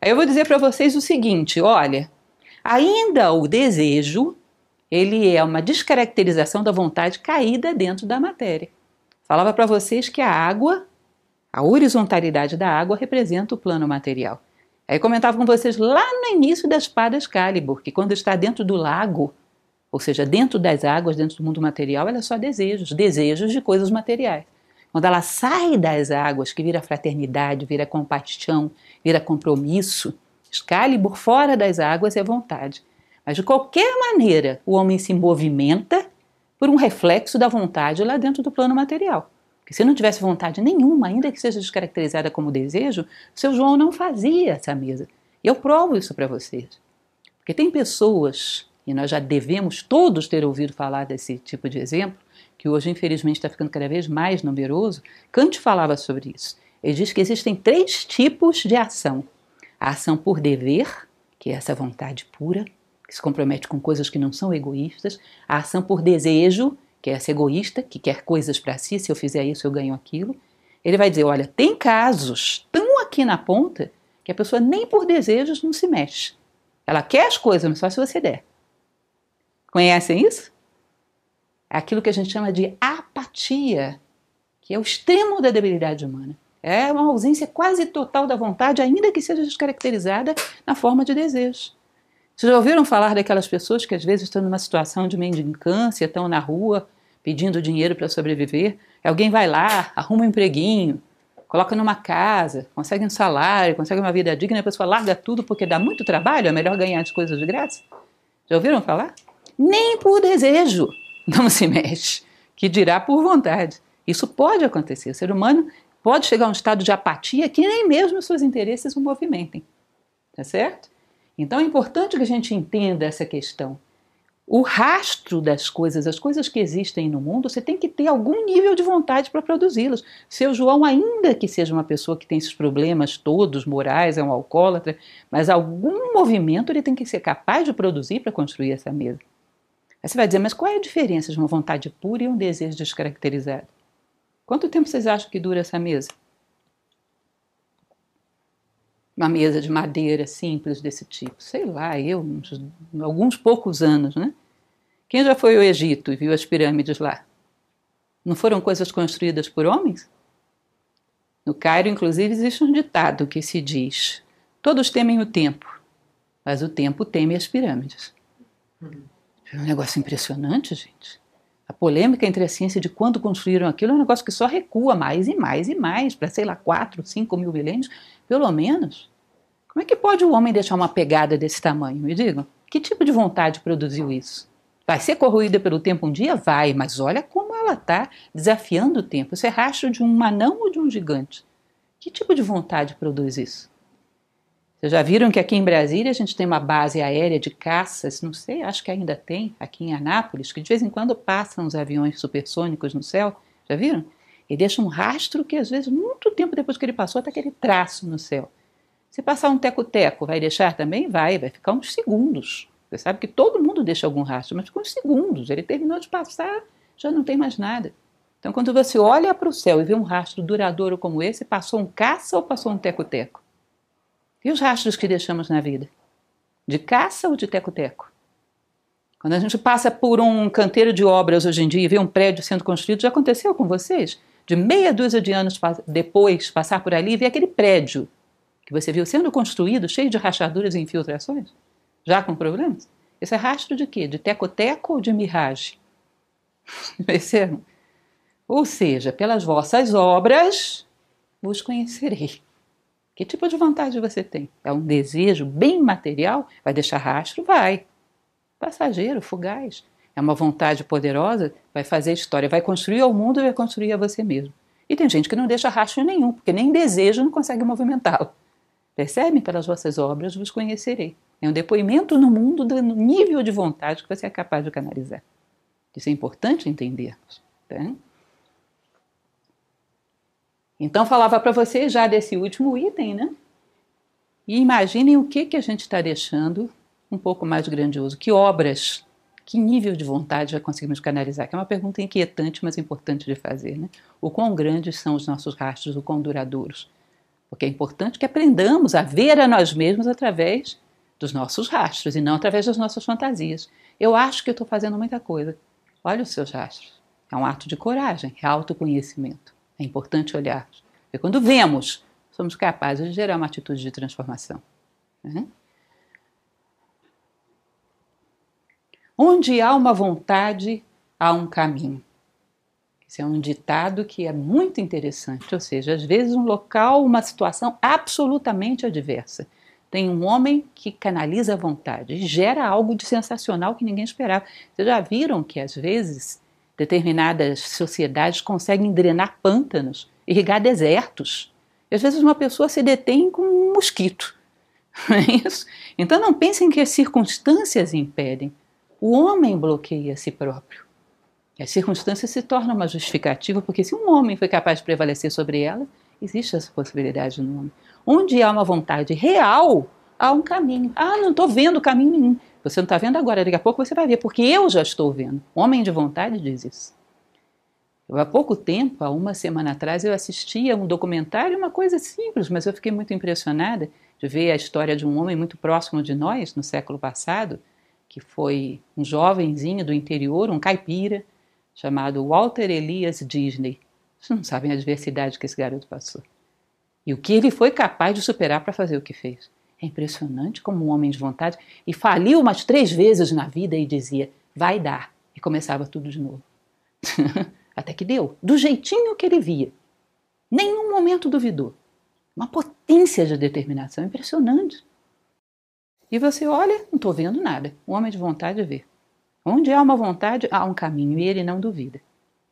Speaker 1: Aí eu vou dizer para vocês o seguinte: olha, Ainda o desejo, ele é uma descaracterização da vontade caída dentro da matéria. Falava para vocês que a água, a horizontalidade da água representa o plano material. Aí comentava com vocês lá no início da espada Excalibur, que quando está dentro do lago, ou seja, dentro das águas, dentro do mundo material, ela é só desejos, desejos de coisas materiais. Quando ela sai das águas, que vira fraternidade, vira compaixão, vira compromisso, Excalibur fora das águas é vontade. Mas de qualquer maneira, o homem se movimenta por um reflexo da vontade lá dentro do plano material. Porque se não tivesse vontade nenhuma, ainda que seja descaracterizada como desejo, seu João não fazia essa mesa. E eu provo isso para vocês. Porque tem pessoas, e nós já devemos todos ter ouvido falar desse tipo de exemplo, que hoje infelizmente está ficando cada vez mais numeroso. Kant falava sobre isso. Ele diz que existem três tipos de ação a ação por dever, que é essa vontade pura, que se compromete com coisas que não são egoístas, a ação por desejo, que é essa egoísta, que quer coisas para si, se eu fizer isso eu ganho aquilo. Ele vai dizer: olha, tem casos tão aqui na ponta que a pessoa nem por desejos não se mexe. Ela quer as coisas, mas só se você der. Conhecem isso? É aquilo que a gente chama de apatia, que é o extremo da debilidade humana. É uma ausência quase total da vontade, ainda que seja descaracterizada na forma de desejo. Vocês já ouviram falar daquelas pessoas que às vezes estão numa situação de mendicância, estão na rua pedindo dinheiro para sobreviver? Alguém vai lá, arruma um empreguinho, coloca numa casa, consegue um salário, consegue uma vida digna, a pessoa larga tudo porque dá muito trabalho, é melhor ganhar as coisas de graça? Já ouviram falar? Nem por desejo não se mexe, que dirá por vontade. Isso pode acontecer. O ser humano pode chegar a um estado de apatia que nem mesmo os seus interesses o movimentem. Tá certo? Então é importante que a gente entenda essa questão. O rastro das coisas, as coisas que existem no mundo, você tem que ter algum nível de vontade para produzi-las. Seu João, ainda que seja uma pessoa que tem esses problemas todos morais, é um alcoólatra, mas algum movimento ele tem que ser capaz de produzir para construir essa mesa. Aí você vai dizer, mas qual é a diferença de uma vontade pura e um desejo descaracterizado? Quanto tempo vocês acham que dura essa mesa? Uma mesa de madeira simples desse tipo. Sei lá, eu, uns, alguns poucos anos, né? Quem já foi ao Egito e viu as pirâmides lá? Não foram coisas construídas por homens? No Cairo, inclusive, existe um ditado que se diz: Todos temem o tempo, mas o tempo teme as pirâmides. É um negócio impressionante, gente. A polêmica entre a ciência de quando construíram aquilo é um negócio que só recua mais e mais e mais, para sei lá, 4, 5 mil milênios, pelo menos. Como é que pode o homem deixar uma pegada desse tamanho? Me digam. Que tipo de vontade produziu isso? Vai ser corroída pelo tempo um dia? Vai, mas olha como ela está desafiando o tempo. Isso é rastro de um anão ou de um gigante? Que tipo de vontade produz isso? Vocês já viram que aqui em Brasília a gente tem uma base aérea de caças, não sei, acho que ainda tem, aqui em Anápolis, que de vez em quando passam os aviões supersônicos no céu. Já viram? Ele deixa um rastro que às vezes, muito tempo depois que ele passou, está aquele traço no céu. Se passar um teco-teco, vai deixar também? Vai, vai ficar uns segundos. Você sabe que todo mundo deixa algum rastro, mas fica uns segundos. Ele terminou de passar, já não tem mais nada. Então, quando você olha para o céu e vê um rastro duradouro como esse, passou um caça ou passou um teco-teco? E os rastros que deixamos na vida? De caça ou de teco-teco? Quando a gente passa por um canteiro de obras hoje em dia e vê um prédio sendo construído, já aconteceu com vocês? De meia dúzia de anos depois, passar por ali e ver aquele prédio que você viu sendo construído, cheio de rachaduras e infiltrações? Já com problemas? Esse é rastro de quê? De teco-teco ou de miragem? Ou seja, pelas vossas obras vos conhecerei. Que tipo de vontade você tem? É um desejo bem material? Vai deixar rastro? Vai. Passageiro, fugaz. É uma vontade poderosa? Vai fazer história, vai construir ao mundo e vai construir a você mesmo. E tem gente que não deixa rastro nenhum, porque nem desejo não consegue movimentá-lo. Percebem? Pelas vossas obras vos conhecerei. É um depoimento no mundo do nível de vontade que você é capaz de canalizar. Isso é importante entendermos. Tá? Então, falava para vocês já desse último item, né? E imaginem o que, que a gente está deixando um pouco mais grandioso. Que obras, que nível de vontade já conseguimos canalizar? Que é uma pergunta inquietante, mas importante de fazer, né? O quão grandes são os nossos rastros, o quão duradouros? Porque é importante que aprendamos a ver a nós mesmos através dos nossos rastros e não através das nossas fantasias. Eu acho que eu estou fazendo muita coisa. Olha os seus rastros. É um ato de coragem, é autoconhecimento. É importante olharmos. Porque quando vemos, somos capazes de gerar uma atitude de transformação. Né? Onde há uma vontade, há um caminho. Esse é um ditado que é muito interessante, ou seja, às vezes um local, uma situação absolutamente adversa. Tem um homem que canaliza a vontade e gera algo de sensacional que ninguém esperava. Vocês já viram que às vezes Determinadas sociedades conseguem drenar pântanos, irrigar desertos. E às vezes uma pessoa se detém com um mosquito. Não é isso? Então não pensem que as circunstâncias impedem. O homem bloqueia a si próprio. E as circunstâncias se tornam uma justificativa, porque se um homem foi capaz de prevalecer sobre ela, existe essa possibilidade no homem. Onde há uma vontade real, há um caminho. Ah, não estou vendo caminho nenhum. Você não está vendo agora, daqui a pouco você vai ver, porque eu já estou vendo. Homem de vontade diz isso. Eu, há pouco tempo, há uma semana atrás, eu assisti a um documentário, uma coisa simples, mas eu fiquei muito impressionada de ver a história de um homem muito próximo de nós, no século passado, que foi um jovenzinho do interior, um caipira, chamado Walter Elias Disney. Vocês não sabem a adversidade que esse garoto passou. E o que ele foi capaz de superar para fazer o que fez. É impressionante como um homem de vontade. E faliu umas três vezes na vida e dizia: vai dar. E começava tudo de novo. Até que deu, do jeitinho que ele via. Nenhum momento duvidou. Uma potência de determinação impressionante. E você olha, não estou vendo nada. O homem de vontade vê. Onde há uma vontade, há um caminho, e ele não duvida.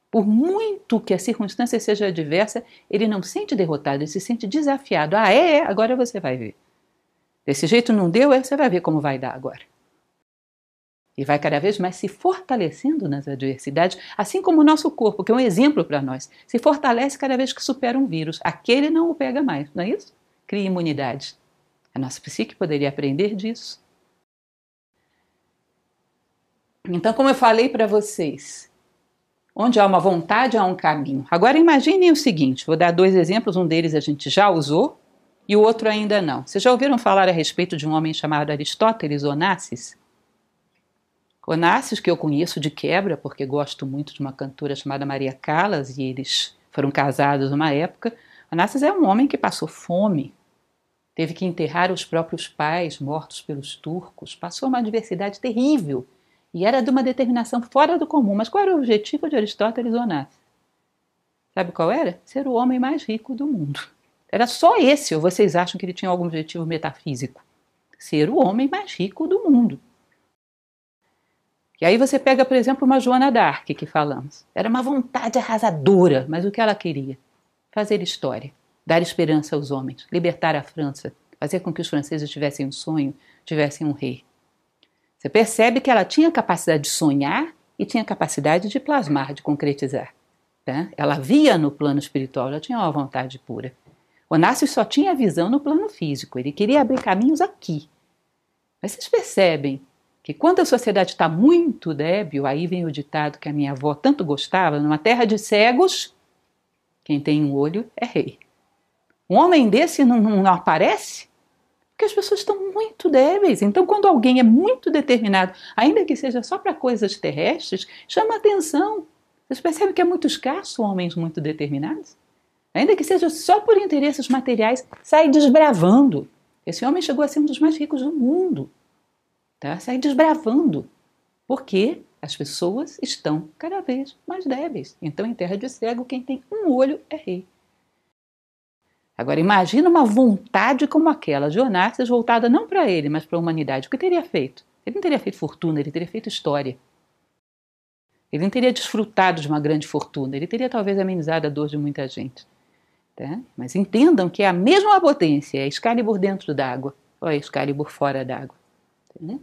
Speaker 1: Por muito que a circunstância seja adversa, ele não se sente derrotado, ele se sente desafiado. Ah, é, é, agora você vai ver. Desse jeito não deu, é, você vai ver como vai dar agora. E vai cada vez mais se fortalecendo nas adversidades, assim como o nosso corpo, que é um exemplo para nós, se fortalece cada vez que supera um vírus. Aquele não o pega mais, não é isso? Cria imunidade. A nossa psique poderia aprender disso. Então, como eu falei para vocês, onde há uma vontade, há um caminho. Agora imaginem o seguinte: vou dar dois exemplos, um deles a gente já usou e o outro ainda não. Vocês já ouviram falar a respeito de um homem chamado Aristóteles Onassis? Onassis, que eu conheço de quebra, porque gosto muito de uma cantora chamada Maria Callas, e eles foram casados numa época. Onassis é um homem que passou fome, teve que enterrar os próprios pais mortos pelos turcos, passou uma adversidade terrível e era de uma determinação fora do comum. Mas qual era o objetivo de Aristóteles Onassis? Sabe qual era? Ser o homem mais rico do mundo. Era só esse, ou vocês acham que ele tinha algum objetivo metafísico? Ser o homem mais rico do mundo. E aí você pega, por exemplo, uma Joana d'Arc que falamos. Era uma vontade arrasadora, mas o que ela queria? Fazer história, dar esperança aos homens, libertar a França, fazer com que os franceses tivessem um sonho, tivessem um rei. Você percebe que ela tinha capacidade de sonhar e tinha capacidade de plasmar, de concretizar. Tá? Ela via no plano espiritual, ela tinha uma vontade pura. Onassis só tinha visão no plano físico, ele queria abrir caminhos aqui. Mas vocês percebem que quando a sociedade está muito débil, aí vem o ditado que a minha avó tanto gostava: numa terra de cegos, quem tem um olho é rei. Um homem desse não, não, não aparece? Porque as pessoas estão muito débeis. Então, quando alguém é muito determinado, ainda que seja só para coisas terrestres, chama atenção. Vocês percebem que é muito escasso homens muito determinados? Ainda que seja só por interesses materiais, sai desbravando. Esse homem chegou a ser um dos mais ricos do mundo. Tá? Sai desbravando. Porque as pessoas estão cada vez mais débeis. Então, em terra de cego, quem tem um olho é rei. Agora, imagina uma vontade como aquela de Onassis voltada não para ele, mas para a humanidade. O que teria feito? Ele não teria feito fortuna, ele teria feito história. Ele não teria desfrutado de uma grande fortuna, ele teria talvez amenizado a dor de muita gente. Tá? Mas entendam que é a mesma potência, é Excalibur dentro d'água, ou é Excalibur fora d'água. Tá?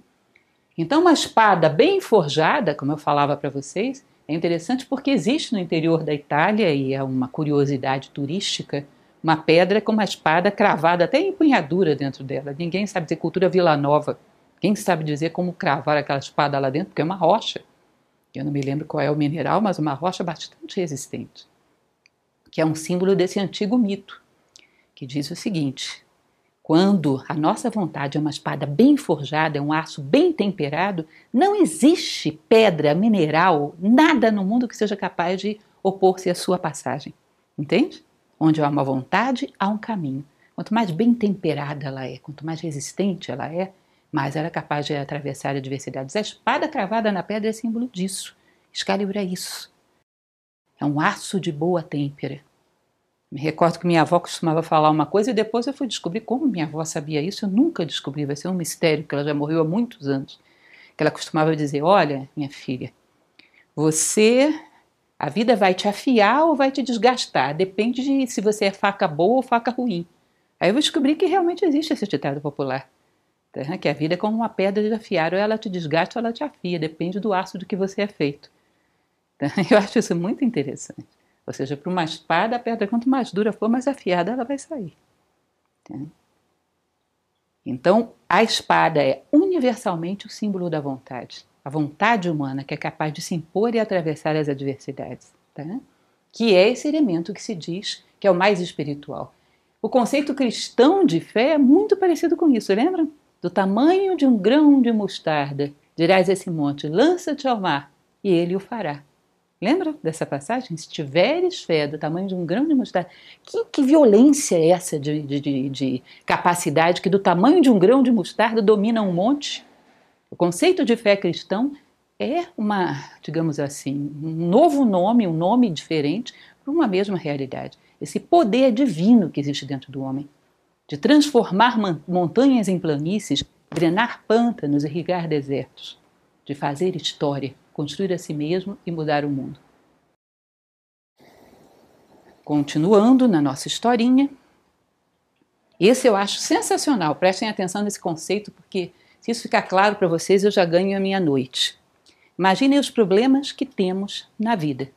Speaker 1: Então, uma espada bem forjada, como eu falava para vocês, é interessante porque existe no interior da Itália, e é uma curiosidade turística, uma pedra com uma espada cravada até em empunhadura dentro dela. Ninguém sabe dizer cultura Vila Nova. Quem sabe dizer como cravar aquela espada lá dentro? Porque é uma rocha. Eu não me lembro qual é o mineral, mas uma rocha bastante resistente. Que é um símbolo desse antigo mito, que diz o seguinte: quando a nossa vontade é uma espada bem forjada, é um aço bem temperado, não existe pedra, mineral, nada no mundo que seja capaz de opor-se à sua passagem. Entende? Onde há uma vontade, há um caminho. Quanto mais bem temperada ela é, quanto mais resistente ela é, mais ela é capaz de atravessar adversidades. A espada cravada na pedra é símbolo disso. Excalibur é isso. É um aço de boa têmpera. Me recordo que minha avó costumava falar uma coisa e depois eu fui descobrir como minha avó sabia isso. Eu nunca descobri, vai ser um mistério, que ela já morreu há muitos anos. Que ela costumava dizer: Olha, minha filha, você a vida vai te afiar ou vai te desgastar, depende de se você é faca boa ou faca ruim. Aí eu descobri que realmente existe esse ditado popular, tá? que a vida é como uma pedra de afiar, ou ela te desgasta ou ela te afia, depende do aço do que você é feito. Eu acho isso muito interessante. Ou seja, para uma espada, a pedra, quanto mais dura for, mais afiada ela vai sair. Então, a espada é universalmente o símbolo da vontade. A vontade humana que é capaz de se impor e atravessar as adversidades. Tá? Que é esse elemento que se diz que é o mais espiritual. O conceito cristão de fé é muito parecido com isso, lembra? Do tamanho de um grão de mostarda, dirás esse monte: lança-te ao mar, e ele o fará. Lembra dessa passagem? Se tiveres fé do tamanho de um grão de mostarda, que, que violência é essa de, de, de, capacidade que do tamanho de um grão de mostarda domina um monte? O conceito de fé cristão é uma, digamos assim, um novo nome, um nome diferente para uma mesma realidade. Esse poder divino que existe dentro do homem, de transformar montanhas em planícies, drenar pântanos, irrigar desertos, de fazer história construir a si mesmo e mudar o mundo. Continuando na nossa historinha, esse eu acho sensacional. Prestem atenção nesse conceito, porque se isso ficar claro para vocês, eu já ganho a minha noite. Imaginem os problemas que temos na vida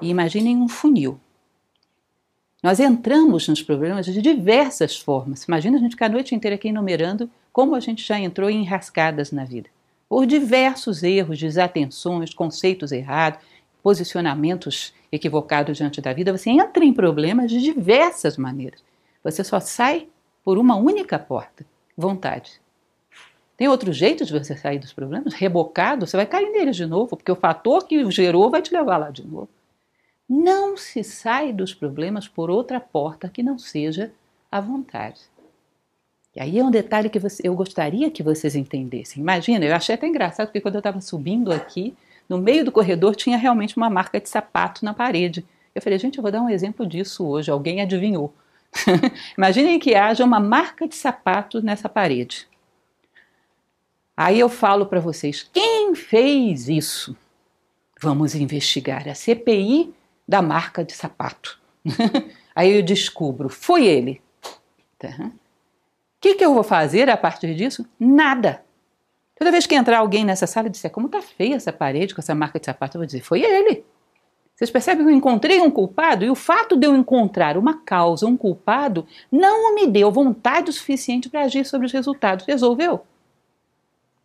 Speaker 1: e imaginem um funil. Nós entramos nos problemas de diversas formas. Imagina a gente ficar a noite inteira aqui enumerando como a gente já entrou em enrascadas na vida por diversos erros, desatenções, conceitos errados, posicionamentos equivocados diante da vida, você entra em problemas de diversas maneiras. Você só sai por uma única porta: vontade. Tem outro jeito de você sair dos problemas? Rebocado, você vai cair neles de novo, porque o fator que gerou vai te levar lá de novo. Não se sai dos problemas por outra porta que não seja a vontade. E aí é um detalhe que você, eu gostaria que vocês entendessem. Imagina, eu achei até engraçado porque quando eu estava subindo aqui, no meio do corredor tinha realmente uma marca de sapato na parede. Eu falei, gente, eu vou dar um exemplo disso hoje. Alguém adivinhou. Imaginem que haja uma marca de sapato nessa parede. Aí eu falo para vocês, quem fez isso? Vamos investigar a CPI da marca de sapato. Aí eu descubro, foi ele. Tá? Que, que eu vou fazer a partir disso? Nada. Toda vez que entrar alguém nessa sala e disser como está feia essa parede com essa marca de sapato, eu vou dizer, foi ele. Vocês percebem que eu encontrei um culpado e o fato de eu encontrar uma causa, um culpado, não me deu vontade o suficiente para agir sobre os resultados. Resolveu?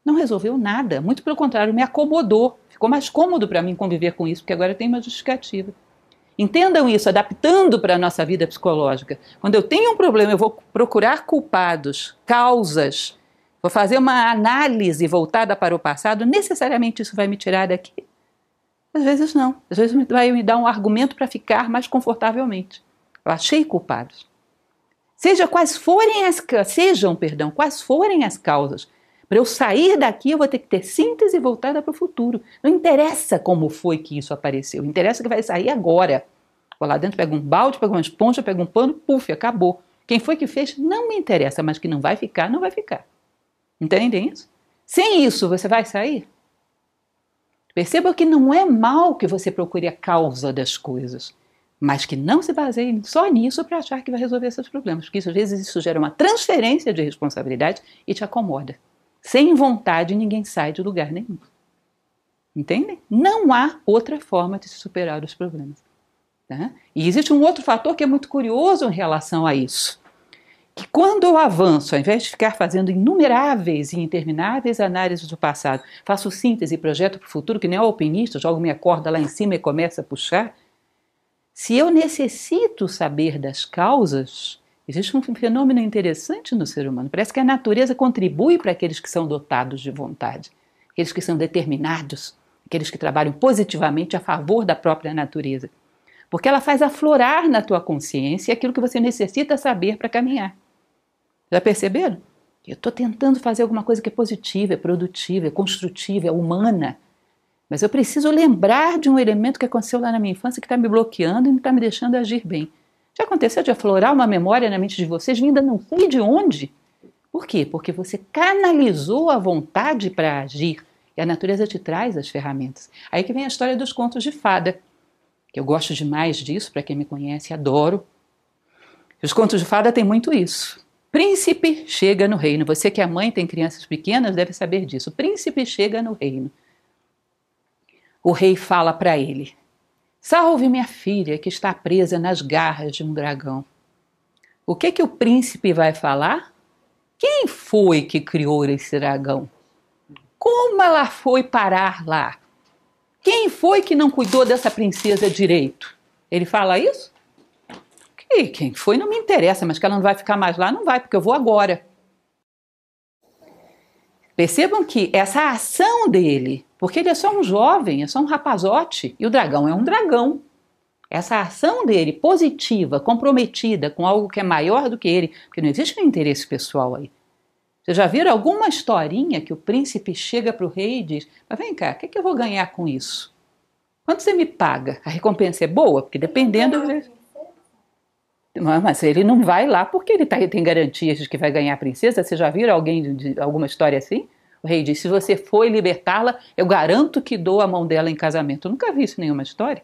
Speaker 1: Não resolveu nada. Muito pelo contrário, me acomodou. Ficou mais cômodo para mim conviver com isso, porque agora eu tenho uma justificativa. Entendam isso, adaptando para a nossa vida psicológica. Quando eu tenho um problema, eu vou procurar culpados, causas, vou fazer uma análise voltada para o passado, necessariamente isso vai me tirar daqui? Às vezes não. Às vezes vai me dar um argumento para ficar mais confortavelmente. Eu achei culpados. Seja quais forem as sejam, perdão, quais forem as causas, para eu sair daqui, eu vou ter que ter síntese voltada para o futuro. Não interessa como foi que isso apareceu, interessa que vai sair agora. Vou lá dentro, pego um balde, pego uma esponja, pego um pano, puf, acabou. Quem foi que fez, não me interessa, mas que não vai ficar, não vai ficar. Entendem isso? Sem isso, você vai sair? Perceba que não é mal que você procure a causa das coisas, mas que não se baseie só nisso para achar que vai resolver seus problemas, porque isso, às vezes isso gera uma transferência de responsabilidade e te acomoda. Sem vontade, ninguém sai de lugar nenhum. Entendem? Não há outra forma de se superar os problemas. Tá? E existe um outro fator que é muito curioso em relação a isso. Que quando eu avanço, ao invés de ficar fazendo inumeráveis e intermináveis análises do passado, faço síntese e projeto para o futuro, que nem o alpinista, jogo minha corda lá em cima e começa a puxar. Se eu necessito saber das causas, Existe um fenômeno interessante no ser humano. Parece que a natureza contribui para aqueles que são dotados de vontade, aqueles que são determinados, aqueles que trabalham positivamente a favor da própria natureza. Porque ela faz aflorar na tua consciência aquilo que você necessita saber para caminhar. Já perceberam? Eu estou tentando fazer alguma coisa que é positiva, é produtiva, é construtiva, é humana. Mas eu preciso lembrar de um elemento que aconteceu lá na minha infância que está me bloqueando e não está me deixando agir bem. Já aconteceu de aflorar uma memória na mente de vocês vinda não sei de onde? Por quê? Porque você canalizou a vontade para agir e a natureza te traz as ferramentas. Aí que vem a história dos contos de fada, que eu gosto demais disso, para quem me conhece, adoro. Os contos de fada têm muito isso. Príncipe chega no reino. Você que é mãe, tem crianças pequenas, deve saber disso. príncipe chega no reino. O rei fala para ele: Salve minha filha que está presa nas garras de um dragão. O que que o príncipe vai falar? Quem foi que criou esse dragão? Como ela foi parar lá? Quem foi que não cuidou dessa princesa direito? Ele fala isso? Que quem foi não me interessa, mas que ela não vai ficar mais lá, não vai, porque eu vou agora. Percebam que essa ação dele, porque ele é só um jovem, é só um rapazote, e o dragão é um dragão. Essa ação dele, positiva, comprometida com algo que é maior do que ele, porque não existe um interesse pessoal aí. Vocês já viram alguma historinha que o príncipe chega para o rei e diz: Mas vem cá, o que, é que, eu vou ganhar com isso? Quanto você me paga? A recompensa é boa? Porque dependendo. Mas ele não vai lá porque ele tá, tem garantias de que vai ganhar a princesa. Vocês já viram alguém de alguma história assim? O rei diz: se você for libertá-la, eu garanto que dou a mão dela em casamento. Eu nunca vi isso em nenhuma história.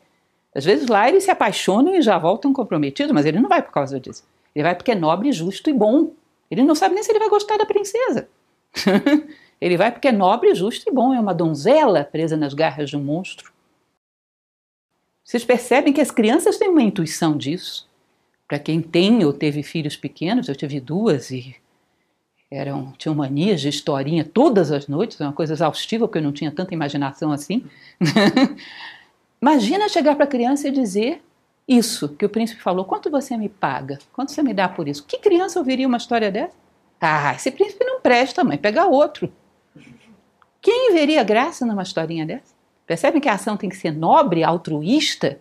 Speaker 1: Às vezes lá eles se apaixonam e já voltam comprometidos, mas ele não vai por causa disso. Ele vai porque é nobre, justo e bom. Ele não sabe nem se ele vai gostar da princesa. ele vai porque é nobre, justo e bom. É uma donzela presa nas garras de um monstro. Vocês percebem que as crianças têm uma intuição disso. Para quem tem ou teve filhos pequenos, eu tive duas e eram tinham manias de historinha todas as noites, uma coisa exaustiva porque eu não tinha tanta imaginação assim. Imagina chegar para a criança e dizer isso que o príncipe falou: quanto você me paga? Quanto você me dá por isso? Que criança ouviria uma história dessa? Ah, esse príncipe não presta, mãe, pega outro. Quem veria graça numa historinha dessa? Percebem que a ação tem que ser nobre, altruísta,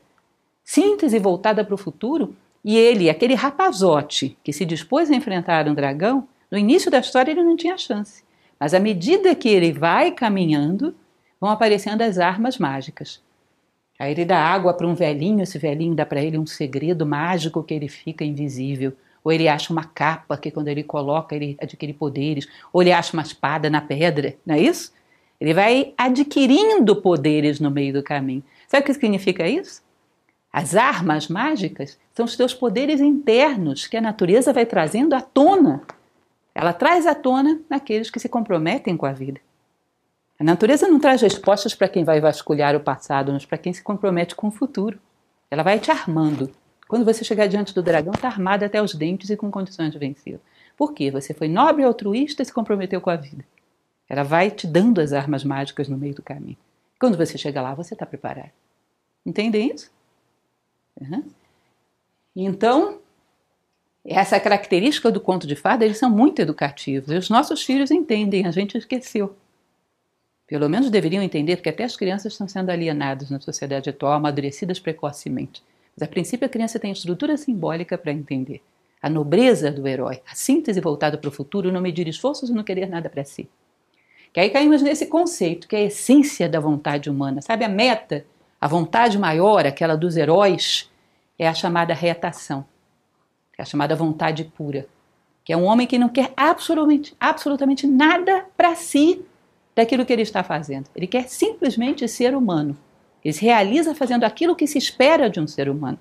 Speaker 1: síntese voltada para o futuro? E ele, aquele rapazote que se dispôs a enfrentar um dragão, no início da história ele não tinha chance. Mas à medida que ele vai caminhando, vão aparecendo as armas mágicas. Aí ele dá água para um velhinho, esse velhinho dá para ele um segredo mágico que ele fica invisível. Ou ele acha uma capa que quando ele coloca ele adquire poderes. Ou ele acha uma espada na pedra, não é isso? Ele vai adquirindo poderes no meio do caminho. Sabe o que significa isso? As armas mágicas são os teus poderes internos que a natureza vai trazendo à tona. Ela traz à tona naqueles que se comprometem com a vida. A natureza não traz respostas para quem vai vasculhar o passado, mas para quem se compromete com o futuro. Ela vai te armando. Quando você chegar diante do dragão, está armada até os dentes e com condições de vencê-lo. Por quê? Você foi nobre, altruísta e se comprometeu com a vida. Ela vai te dando as armas mágicas no meio do caminho. Quando você chega lá, você está preparado. Entendem isso? Uhum. Então, essa característica do conto de fada, eles são muito educativos. E os nossos filhos entendem, a gente esqueceu. Pelo menos deveriam entender, porque até as crianças estão sendo alienadas na sociedade atual, amadurecidas precocemente. Mas a princípio a criança tem estrutura simbólica para entender. A nobreza do herói, a síntese voltada para o futuro, não medir esforços e não querer nada para si. Que aí caímos nesse conceito, que é a essência da vontade humana. Sabe, a meta, a vontade maior, aquela dos heróis, é a chamada reatação, é a chamada vontade pura. Que é um homem que não quer absolutamente, absolutamente nada para si daquilo que ele está fazendo. Ele quer simplesmente ser humano. Ele se realiza fazendo aquilo que se espera de um ser humano.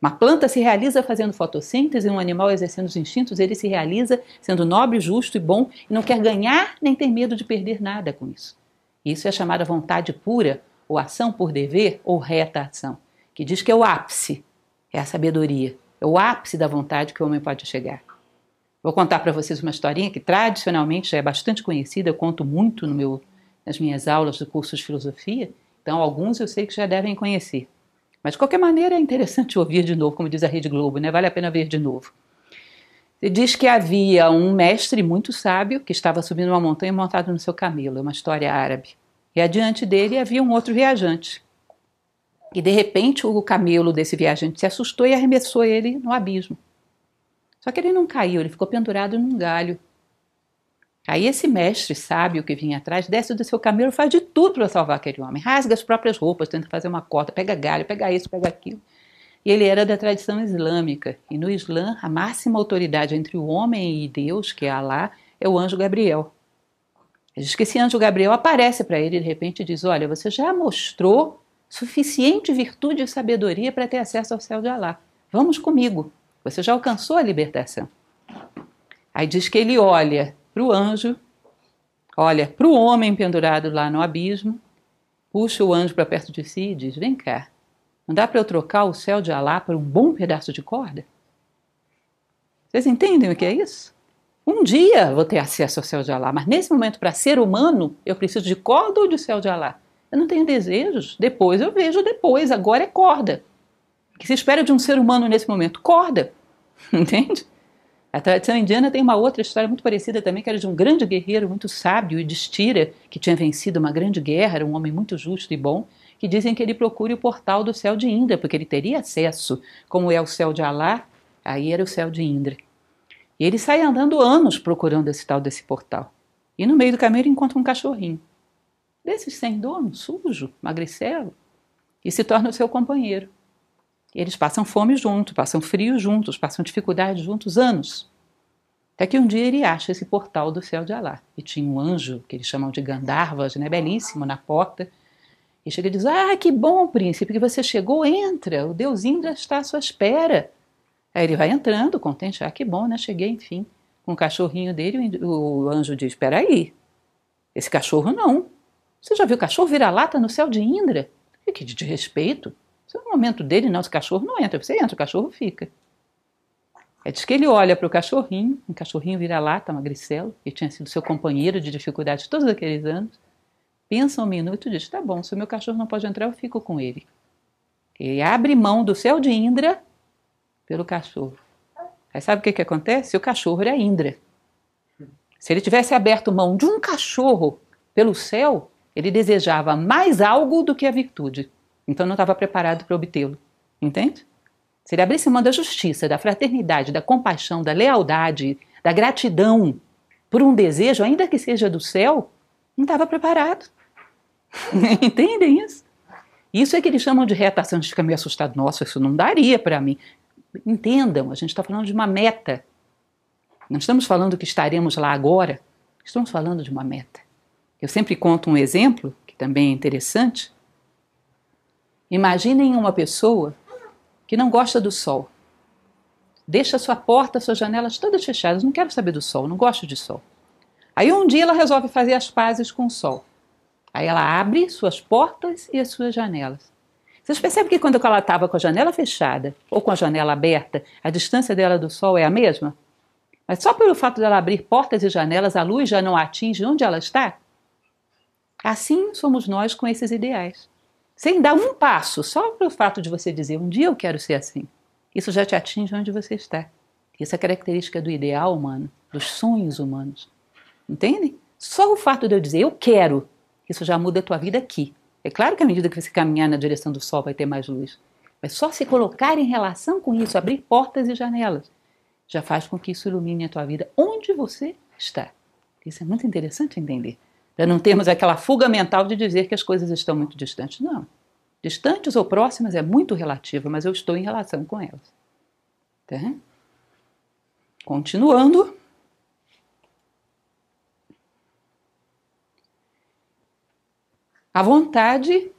Speaker 1: Uma planta se realiza fazendo fotossíntese, um animal exercendo os instintos, ele se realiza sendo nobre, justo e bom e não quer ganhar nem ter medo de perder nada com isso. Isso é chamada vontade pura, ou ação por dever, ou reta ação, que diz que é o ápice, é a sabedoria, é o ápice da vontade que o homem pode chegar. Vou contar para vocês uma historinha que tradicionalmente já é bastante conhecida, eu conto muito no meu, nas minhas aulas do curso de filosofia, então alguns eu sei que já devem conhecer. Mas de qualquer maneira é interessante ouvir de novo, como diz a Rede Globo, né? vale a pena ver de novo. Ele diz que havia um mestre muito sábio que estava subindo uma montanha montado no seu camelo, é uma história árabe. E adiante dele havia um outro viajante. E de repente o camelo desse viajante se assustou e arremessou ele no abismo. Só que ele não caiu, ele ficou pendurado num galho. Aí esse mestre sábio que vinha atrás desce do seu camelo, faz de tudo para salvar aquele homem. Rasga as próprias roupas, tenta fazer uma corta, pega galho, pega isso, pega aquilo. E ele era da tradição islâmica. E no Islã, a máxima autoridade entre o homem e Deus, que é Alá, é o anjo Gabriel. Ele diz que esse anjo Gabriel aparece para ele de repente diz: Olha, você já mostrou suficiente virtude e sabedoria para ter acesso ao céu de Alá. Vamos comigo. Você já alcançou a libertação. Aí diz que ele olha para o anjo, olha para o homem pendurado lá no abismo, puxa o anjo para perto de si e diz: Vem cá, não dá para eu trocar o céu de Alá por um bom pedaço de corda? Vocês entendem o que é isso? Um dia vou ter acesso ao céu de Alá, mas nesse momento, para ser humano, eu preciso de corda ou de céu de Alá? Eu não tenho desejos. Depois eu vejo depois, agora é corda. O que se espera de um ser humano nesse momento? Corda. Entende? A tradição indiana tem uma outra história muito parecida também, que era de um grande guerreiro muito sábio e destira, que tinha vencido uma grande guerra, era um homem muito justo e bom, que dizem que ele procure o portal do céu de Indra, porque ele teria acesso, como é o céu de Alá, aí era o céu de Indra. E ele sai andando anos procurando esse tal desse portal. E no meio do caminho ele encontra um cachorrinho. Desses sem dono, sujo, magricelo, e se torna o seu companheiro. E eles passam fome juntos, passam frio juntos, passam dificuldade juntos anos. Até que um dia ele acha esse portal do céu de Alá. E tinha um anjo, que eles chamam de Gandharvas, né, belíssimo, na porta. E chega e diz: Ah, que bom, príncipe, que você chegou, entra, o Deus Indra está à sua espera. Aí ele vai entrando, contente, ah, que bom, né? Cheguei, enfim, com o cachorrinho dele. O anjo diz: Espera aí, esse cachorro não. Você já viu cachorro vira-lata no céu de Indra? Que de respeito. Se é o momento dele, não, esse cachorro não entra. Você entra, o cachorro fica. É diz que ele olha para o cachorrinho, um cachorrinho vira-lata, magricelo, que tinha sido seu companheiro de dificuldade todos aqueles anos. Pensa um minuto e diz: Tá bom, se o meu cachorro não pode entrar, eu fico com ele. Ele abre mão do céu de Indra pelo cachorro. Aí sabe o que, que acontece? O cachorro era Indra. Se ele tivesse aberto mão de um cachorro pelo céu, ele desejava mais algo do que a virtude. Então não estava preparado para obtê-lo. Entende? Se ele abrisse mão da justiça, da fraternidade, da compaixão, da lealdade, da gratidão por um desejo, ainda que seja do céu, não estava preparado. Entendem isso? Isso é que eles chamam de reatação. A gente fica meio assustado. Nossa, isso não daria para mim. Entendam, a gente está falando de uma meta. Não estamos falando que estaremos lá agora, estamos falando de uma meta. Eu sempre conto um exemplo, que também é interessante. Imaginem uma pessoa que não gosta do sol. Deixa sua porta, suas janelas todas fechadas. Não quero saber do sol, não gosto de sol. Aí um dia ela resolve fazer as pazes com o sol. Aí ela abre suas portas e as suas janelas. Vocês percebem que quando ela estava com a janela fechada ou com a janela aberta, a distância dela do Sol é a mesma? Mas só pelo fato dela abrir portas e janelas, a luz já não atinge onde ela está? Assim somos nós com esses ideais. Sem dar um passo, só pelo fato de você dizer um dia eu quero ser assim, isso já te atinge onde você está. Isso é característica do ideal humano, dos sonhos humanos. Entendem? Só o fato de eu dizer eu quero, isso já muda a tua vida aqui. É claro que à medida que você caminhar na direção do sol vai ter mais luz. Mas só se colocar em relação com isso, abrir portas e janelas, já faz com que isso ilumine a tua vida onde você está. Isso é muito interessante entender. Para não termos aquela fuga mental de dizer que as coisas estão muito distantes. Não. Distantes ou próximas é muito relativo, mas eu estou em relação com elas. Tá? Continuando. A vontade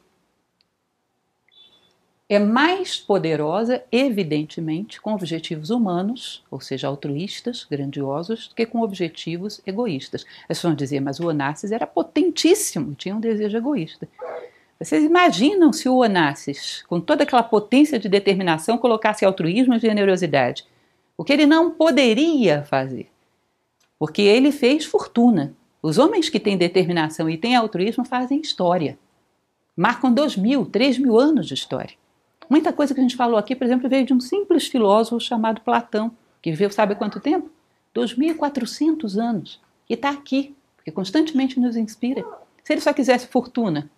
Speaker 1: é mais poderosa, evidentemente, com objetivos humanos, ou seja, altruístas, grandiosos, do que com objetivos egoístas. As pessoas vão dizer, mas o Onassis era potentíssimo, tinha um desejo egoísta. Vocês imaginam se o Onassis, com toda aquela potência de determinação, colocasse altruísmo e generosidade? O que ele não poderia fazer? Porque ele fez fortuna. Os homens que têm determinação e têm altruísmo fazem história. Marcam dois mil, três mil anos de história. Muita coisa que a gente falou aqui, por exemplo, veio de um simples filósofo chamado Platão, que viveu sabe quanto tempo? 2.400 anos. E está aqui, porque constantemente nos inspira. Se ele só quisesse fortuna,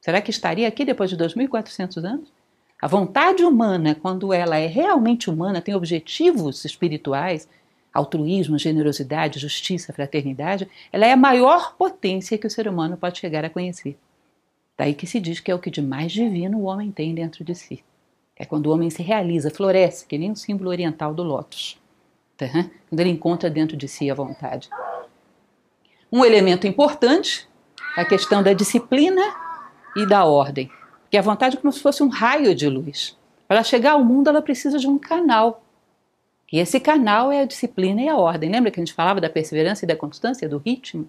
Speaker 1: será que estaria aqui depois de 2.400 anos? A vontade humana, quando ela é realmente humana, tem objetivos espirituais, altruísmo, generosidade, justiça, fraternidade, ela é a maior potência que o ser humano pode chegar a conhecer. Daí que se diz que é o que de mais divino o homem tem dentro de si. É quando o homem se realiza, floresce, que nem o símbolo oriental do lótus. Tá? Quando ele encontra dentro de si a vontade. Um elemento importante é a questão da disciplina e da ordem. Que a vontade é como se fosse um raio de luz. Para chegar ao mundo, ela precisa de um canal e esse canal é a disciplina e a ordem. Lembra que a gente falava da perseverança e da constância, do ritmo?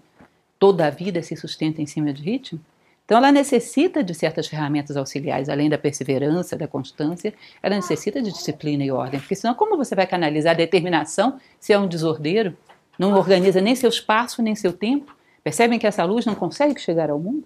Speaker 1: Toda a vida se sustenta em cima de ritmo. Então, ela necessita de certas ferramentas auxiliares, além da perseverança, da constância, ela necessita de disciplina e ordem, porque senão, como você vai canalizar a determinação se é um desordeiro? não organiza nem seu espaço, nem seu tempo. Percebem que essa luz não consegue chegar ao mundo?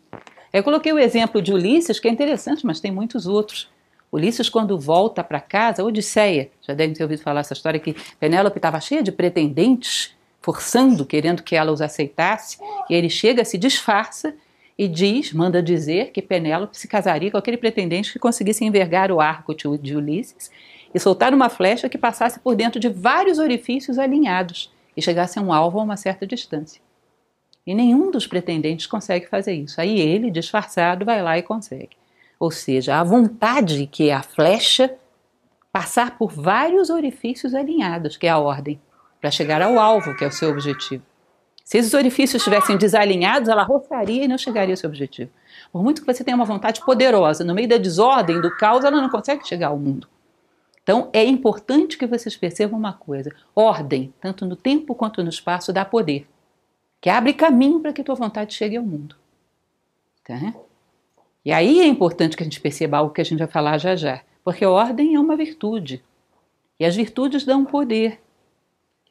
Speaker 1: Eu coloquei o exemplo de Ulisses, que é interessante, mas tem muitos outros. Ulisses, quando volta para casa, Odisseia, já devem ter ouvido falar essa história que Penélope estava cheia de pretendentes, forçando, querendo que ela os aceitasse, e ele chega, se disfarça e diz, manda dizer que Penélope se casaria com aquele pretendente que conseguisse envergar o arco de Ulisses e soltar uma flecha que passasse por dentro de vários orifícios alinhados e chegasse a um alvo a uma certa distância. E nenhum dos pretendentes consegue fazer isso. Aí ele, disfarçado, vai lá e consegue. Ou seja, a vontade que é a flecha passar por vários orifícios alinhados, que é a ordem, para chegar ao alvo, que é o seu objetivo. Se esses orifícios estivessem desalinhados, ela roçaria e não chegaria ao seu objetivo. Por muito que você tenha uma vontade poderosa, no meio da desordem, do caos, ela não consegue chegar ao mundo. Então é importante que vocês percebam uma coisa: ordem, tanto no tempo quanto no espaço, dá poder, que abre caminho para que tua vontade chegue ao mundo. Tá? E aí é importante que a gente perceba algo que a gente vai falar já já, porque ordem é uma virtude. E as virtudes dão poder.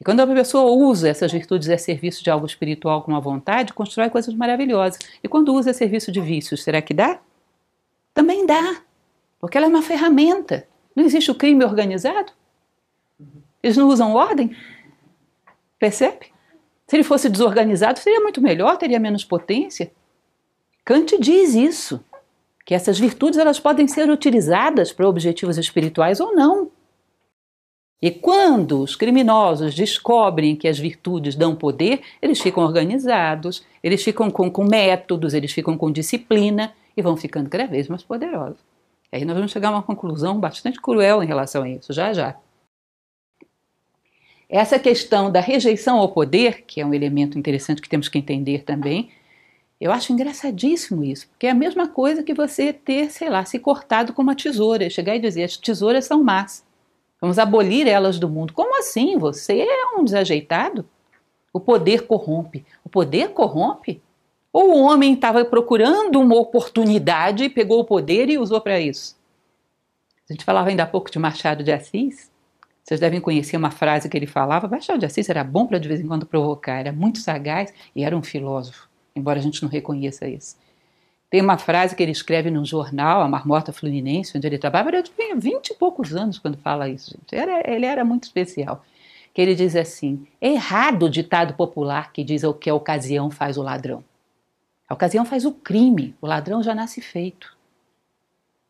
Speaker 1: E quando a pessoa usa essas virtudes a serviço de algo espiritual com a vontade, constrói coisas maravilhosas. E quando usa a serviço de vícios, será que dá? Também dá, porque ela é uma ferramenta. Não existe o crime organizado? Eles não usam ordem? Percebe? Se ele fosse desorganizado, seria muito melhor, teria menos potência. Kant diz isso que essas virtudes elas podem ser utilizadas para objetivos espirituais ou não. E quando os criminosos descobrem que as virtudes dão poder, eles ficam organizados, eles ficam com, com métodos, eles ficam com disciplina e vão ficando cada vez mais poderosos. E aí nós vamos chegar a uma conclusão bastante cruel em relação a isso, já já. Essa questão da rejeição ao poder, que é um elemento interessante que temos que entender também, eu acho engraçadíssimo isso, porque é a mesma coisa que você ter, sei lá, se cortado com uma tesoura, chegar e dizer as tesouras são más. Vamos abolir elas do mundo. Como assim? Você é um desajeitado? O poder corrompe. O poder corrompe? Ou o homem estava procurando uma oportunidade, pegou o poder e usou para isso? A gente falava ainda há pouco de Machado de Assis. Vocês devem conhecer uma frase que ele falava. Machado de Assis era bom para de vez em quando provocar, era muito sagaz e era um filósofo embora a gente não reconheça isso. Tem uma frase que ele escreve num jornal, a Marmota Fluminense, onde ele trabalha, ele tinha 20 e poucos anos quando fala isso, gente. Era, ele era muito especial. Que ele diz assim: é errado o ditado popular que diz o que a ocasião faz o ladrão. A ocasião faz o crime, o ladrão já nasce feito.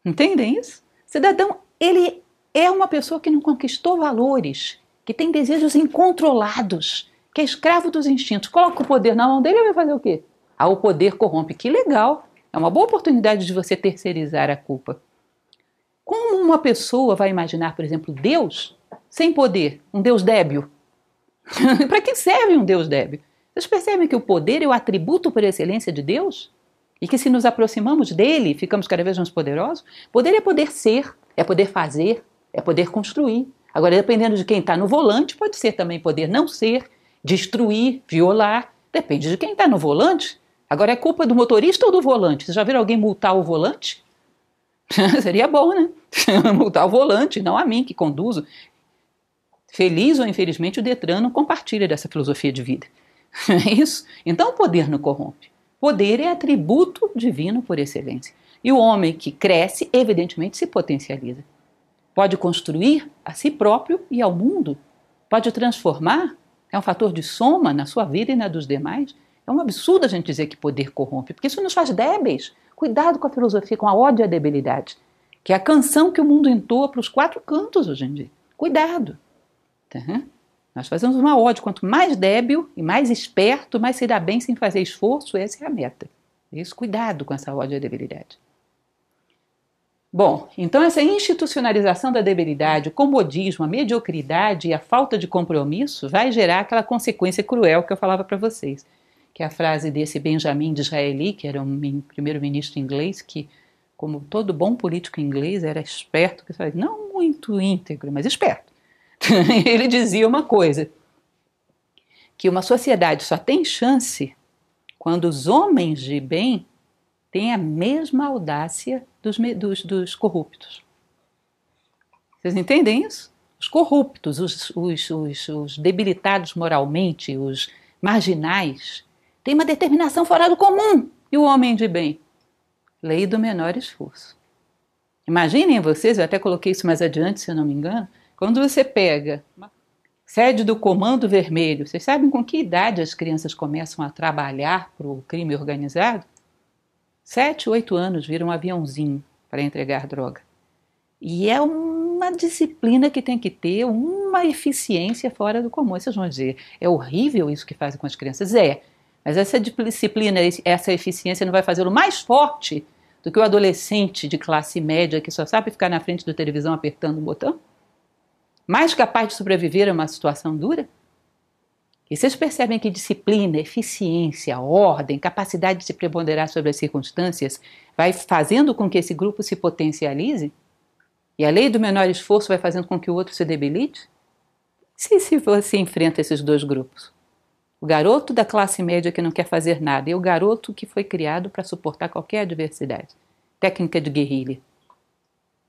Speaker 1: Entendem isso? Cidadão, ele é uma pessoa que não conquistou valores, que tem desejos incontrolados, que é escravo dos instintos. Coloca o poder na mão dele e vai fazer o quê? Ah, o poder corrompe. Que legal! É uma boa oportunidade de você terceirizar a culpa. Como uma pessoa vai imaginar, por exemplo, Deus sem poder, um Deus débil? Para que serve um Deus débil? Vocês percebem que o poder é o atributo por excelência de Deus? E que se nos aproximamos dele, ficamos cada vez mais poderosos? Poder é poder ser, é poder fazer, é poder construir. Agora, dependendo de quem está no volante, pode ser também poder não ser, destruir, violar. Depende de quem está no volante. Agora é culpa do motorista ou do volante? Vocês já viram alguém multar o volante? Seria bom, né? multar o volante, não a mim que conduzo. Feliz ou infelizmente, o Detran não compartilha dessa filosofia de vida. É isso? Então o poder não corrompe. Poder é atributo divino por excelência. E o homem que cresce, evidentemente, se potencializa. Pode construir a si próprio e ao mundo. Pode transformar. É um fator de soma na sua vida e na dos demais. É um absurdo a gente dizer que poder corrompe, porque isso nos faz débeis. Cuidado com a filosofia, com a ódio à debilidade, que é a canção que o mundo entoa para os quatro cantos hoje em dia. Cuidado. Tá? Nós fazemos uma ódio. Quanto mais débil e mais esperto, mais se dá bem sem fazer esforço, essa é a meta. Isso, cuidado com essa ódio à debilidade. Bom, então essa institucionalização da debilidade, o comodismo, a mediocridade e a falta de compromisso vai gerar aquela consequência cruel que eu falava para vocês que é a frase desse Benjamin Disraeli, que era um primeiro-ministro inglês, que, como todo bom político inglês, era esperto, não muito íntegro, mas esperto. Ele dizia uma coisa, que uma sociedade só tem chance quando os homens de bem têm a mesma audácia dos, dos, dos corruptos. Vocês entendem isso? os corruptos, os, os, os, os debilitados moralmente, os marginais, têm uma determinação fora do comum. E o homem de bem? Lei do menor esforço. Imaginem vocês, eu até coloquei isso mais adiante, se eu não me engano, quando você pega sede do Comando Vermelho, vocês sabem com que idade as crianças começam a trabalhar para o crime organizado? Sete, oito anos viram um aviãozinho para entregar droga. E é uma disciplina que tem que ter uma eficiência fora do comum. Vocês vão dizer, é horrível isso que fazem com as crianças? É, mas essa disciplina, essa eficiência não vai fazê-lo mais forte do que o adolescente de classe média que só sabe ficar na frente da televisão apertando um botão? Mais capaz de sobreviver a uma situação dura? E vocês percebem que disciplina, eficiência, ordem, capacidade de se preponderar sobre as circunstâncias vai fazendo com que esse grupo se potencialize? E a lei do menor esforço vai fazendo com que o outro se debilite? Se, se você enfrenta esses dois grupos, o garoto da classe média que não quer fazer nada e o garoto que foi criado para suportar qualquer adversidade, técnica de guerrilha,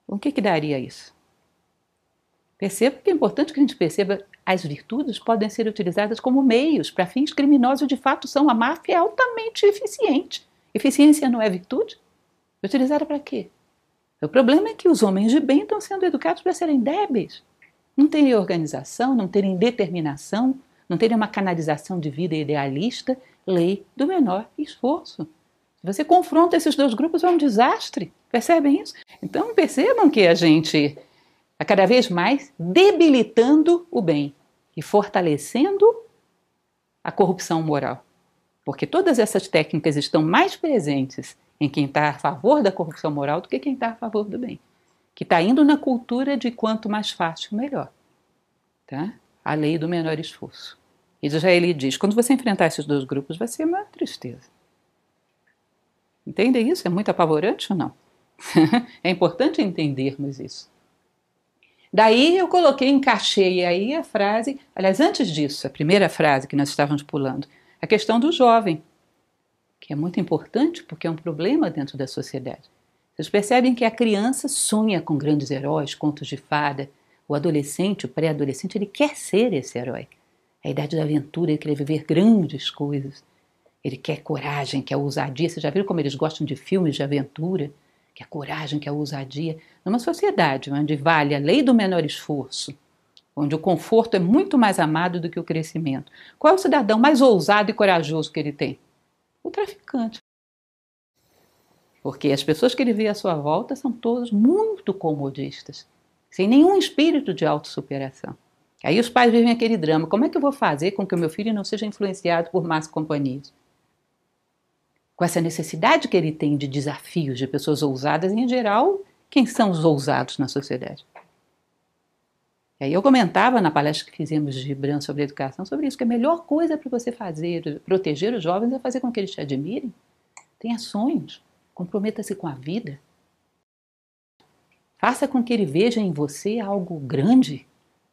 Speaker 1: o que, que daria isso? Perceba que é importante que a gente perceba as virtudes podem ser utilizadas como meios para fins criminosos de fato são a máfia é altamente eficiente. Eficiência não é virtude? Utilizada para quê? O problema é que os homens de bem estão sendo educados para serem débeis. Não terem organização, não terem determinação, não terem uma canalização de vida idealista, lei do menor esforço. Se você confronta esses dois grupos, é um desastre. Percebem isso? Então percebam que a gente a cada vez mais debilitando o bem e fortalecendo a corrupção moral. Porque todas essas técnicas estão mais presentes em quem está a favor da corrupção moral do que quem está a favor do bem. Que está indo na cultura de quanto mais fácil, melhor. Tá? A lei do menor esforço. E ele diz: quando você enfrentar esses dois grupos, vai ser uma tristeza. Entende isso? É muito apavorante ou não? é importante entendermos isso. Daí eu coloquei, encaixei aí a frase, aliás, antes disso, a primeira frase que nós estávamos pulando, a questão do jovem, que é muito importante porque é um problema dentro da sociedade. Vocês percebem que a criança sonha com grandes heróis, contos de fada. O adolescente, o pré-adolescente, ele quer ser esse herói. A idade da aventura, ele quer viver grandes coisas. Ele quer coragem, quer ousadia. Vocês já viram como eles gostam de filmes de aventura? Que a coragem, que a ousadia. Numa sociedade onde vale a lei do menor esforço, onde o conforto é muito mais amado do que o crescimento, qual é o cidadão mais ousado e corajoso que ele tem? O traficante. Porque as pessoas que ele vê à sua volta são todas muito comodistas, sem nenhum espírito de autossuperação. Aí os pais vivem aquele drama: como é que eu vou fazer com que o meu filho não seja influenciado por más companhias? Com essa necessidade que ele tem de desafios, de pessoas ousadas, em geral, quem são os ousados na sociedade? E aí eu comentava na palestra que fizemos de Gibran sobre educação sobre isso, que a melhor coisa para você fazer, proteger os jovens é fazer com que eles te admirem. Tenha sonhos, comprometa-se com a vida. Faça com que ele veja em você algo grande,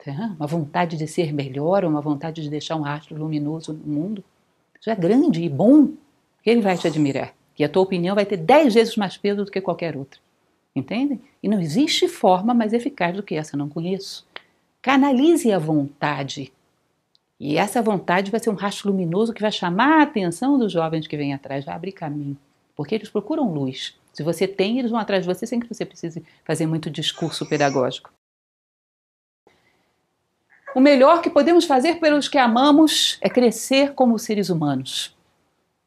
Speaker 1: tá? uma vontade de ser melhor, uma vontade de deixar um rastro luminoso no mundo. Isso é grande e bom, ele vai te admirar. E a tua opinião vai ter dez vezes mais peso do que qualquer outra. Entendem? E não existe forma mais eficaz do que essa, não conheço. Canalize a vontade. E essa vontade vai ser um rastro luminoso que vai chamar a atenção dos jovens que vêm atrás, vai abrir caminho. Porque eles procuram luz. Se você tem, eles vão atrás de você sem que você precise fazer muito discurso pedagógico. O melhor que podemos fazer pelos que amamos é crescer como seres humanos.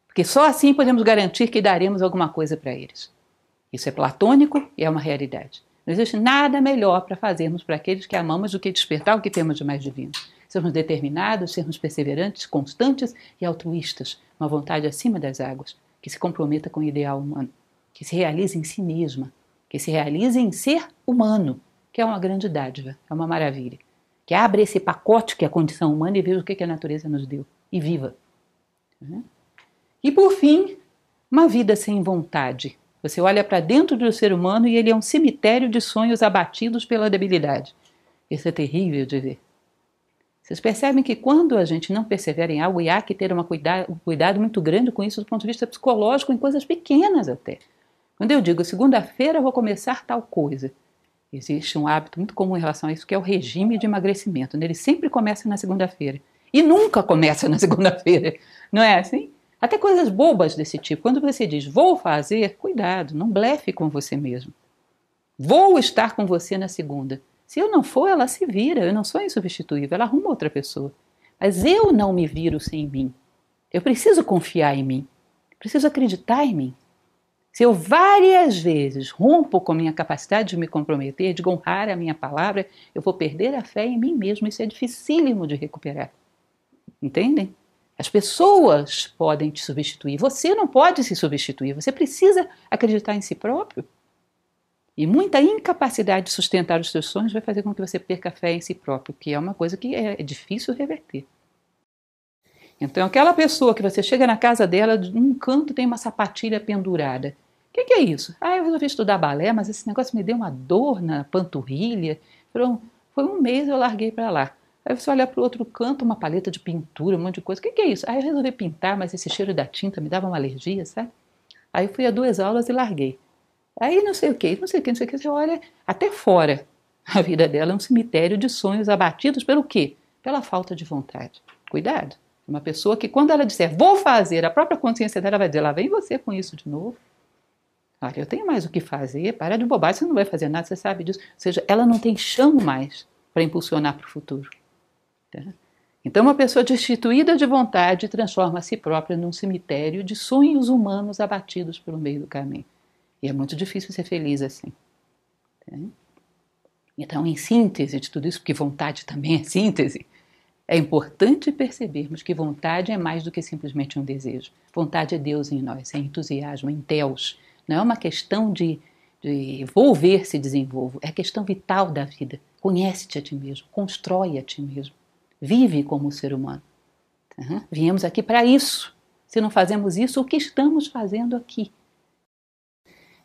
Speaker 1: Porque só assim podemos garantir que daremos alguma coisa para eles. Isso é platônico e é uma realidade. Não existe nada melhor para fazermos para aqueles que amamos do que despertar o que temos de mais divino. Sermos determinados, sermos perseverantes, constantes e altruístas, uma vontade acima das águas, que se comprometa com o ideal humano, que se realize em si mesma, que se realize em ser humano, que é uma grande dádiva, é uma maravilha. Que abra esse pacote que é a condição humana e veja o que a natureza nos deu e viva. Uhum. E por fim, uma vida sem vontade, você olha para dentro do ser humano e ele é um cemitério de sonhos abatidos pela debilidade. Isso é terrível de ver. Vocês percebem que quando a gente não persevera em algo, e há que ter uma cuidado, um cuidado muito grande com isso do ponto de vista psicológico, em coisas pequenas até. Quando eu digo segunda-feira vou começar tal coisa, Existe um hábito muito comum em relação a isso, que é o regime de emagrecimento. Né? Ele sempre começa na segunda-feira. E nunca começa na segunda-feira. Não é assim? Até coisas bobas desse tipo. Quando você diz vou fazer, cuidado, não blefe com você mesmo. Vou estar com você na segunda. Se eu não for, ela se vira. Eu não sou insubstituível. Ela arruma outra pessoa. Mas eu não me viro sem mim. Eu preciso confiar em mim. Preciso acreditar em mim. Se eu várias vezes rompo com a minha capacidade de me comprometer, de honrar a minha palavra, eu vou perder a fé em mim mesmo. Isso é dificílimo de recuperar. Entendem? As pessoas podem te substituir. Você não pode se substituir. Você precisa acreditar em si próprio. E muita incapacidade de sustentar os seus sonhos vai fazer com que você perca a fé em si próprio, que é uma coisa que é difícil reverter. Então, aquela pessoa que você chega na casa dela, num canto tem uma sapatilha pendurada. O que, que, é isso? Ah, eu resolvi estudar balé, mas esse negócio me deu uma dor na panturrilha. Foi um mês eu larguei para lá. Aí você olha para o outro canto, uma paleta de pintura, um monte de coisa. O que, que, é isso? Aí eu resolvi pintar, mas esse cheiro da tinta me dava uma alergia, sabe? Aí fui a duas aulas e larguei. Aí não sei o que, não sei o que, não sei o que. Você olha até fora. A vida dela é um cemitério de sonhos abatidos pelo quê? Pela falta de vontade. Cuidado. Uma pessoa que, quando ela disser vou fazer, a própria consciência dela vai dizer: lá vem você com isso de novo. Olha, eu tenho mais o que fazer, para de bobagem, você não vai fazer nada, você sabe disso. Ou seja, ela não tem chão mais para impulsionar para o futuro. Tá? Então, uma pessoa destituída de vontade transforma a si própria num cemitério de sonhos humanos abatidos pelo meio do caminho. E é muito difícil ser feliz assim. Tá? Então, em síntese de tudo isso, porque vontade também é síntese, é importante percebermos que vontade é mais do que simplesmente um desejo. Vontade é Deus em nós, é entusiasmo, é Deus, não é uma questão de, de vou ver se desenvolvo, é questão vital da vida. Conhece-te a ti mesmo, constrói a ti mesmo, vive como ser humano. Uhum. Viemos aqui para isso. Se não fazemos isso, o que estamos fazendo aqui?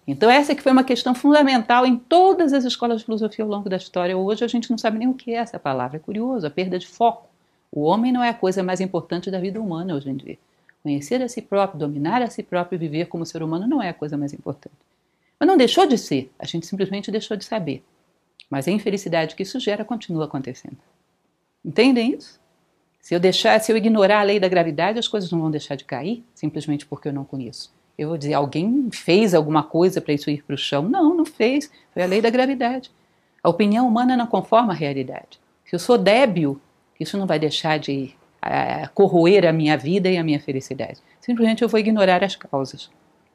Speaker 1: Então, essa que foi uma questão fundamental em todas as escolas de filosofia ao longo da história. Hoje a gente não sabe nem o que é essa palavra. É curioso, a perda de foco. O homem não é a coisa mais importante da vida humana hoje em dia. Conhecer a si próprio, dominar a si próprio e viver como ser humano não é a coisa mais importante. Mas não deixou de ser, a gente simplesmente deixou de saber. Mas a infelicidade que isso gera continua acontecendo. Entendem isso? Se eu deixar, se eu ignorar a lei da gravidade, as coisas não vão deixar de cair, simplesmente porque eu não conheço. Eu vou dizer, alguém fez alguma coisa para isso ir para o chão? Não, não fez. Foi a lei da gravidade. A opinião humana não conforma a realidade. Se eu sou débil, isso não vai deixar de corroer a minha vida e a minha felicidade. Simplesmente eu vou ignorar as causas.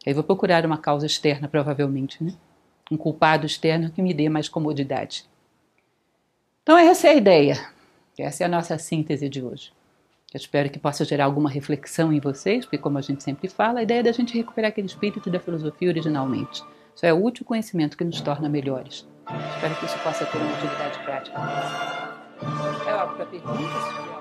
Speaker 1: Aí vou procurar uma causa externa, provavelmente, né? um culpado externo que me dê mais comodidade. Então, essa é a ideia. Essa é a nossa síntese de hoje. Eu espero que possa gerar alguma reflexão em vocês, porque, como a gente sempre fala, a ideia é da gente recuperar aquele espírito da filosofia originalmente. Isso é o útil conhecimento que nos torna melhores. Espero que isso possa ter uma utilidade prática. É algo para perguntas?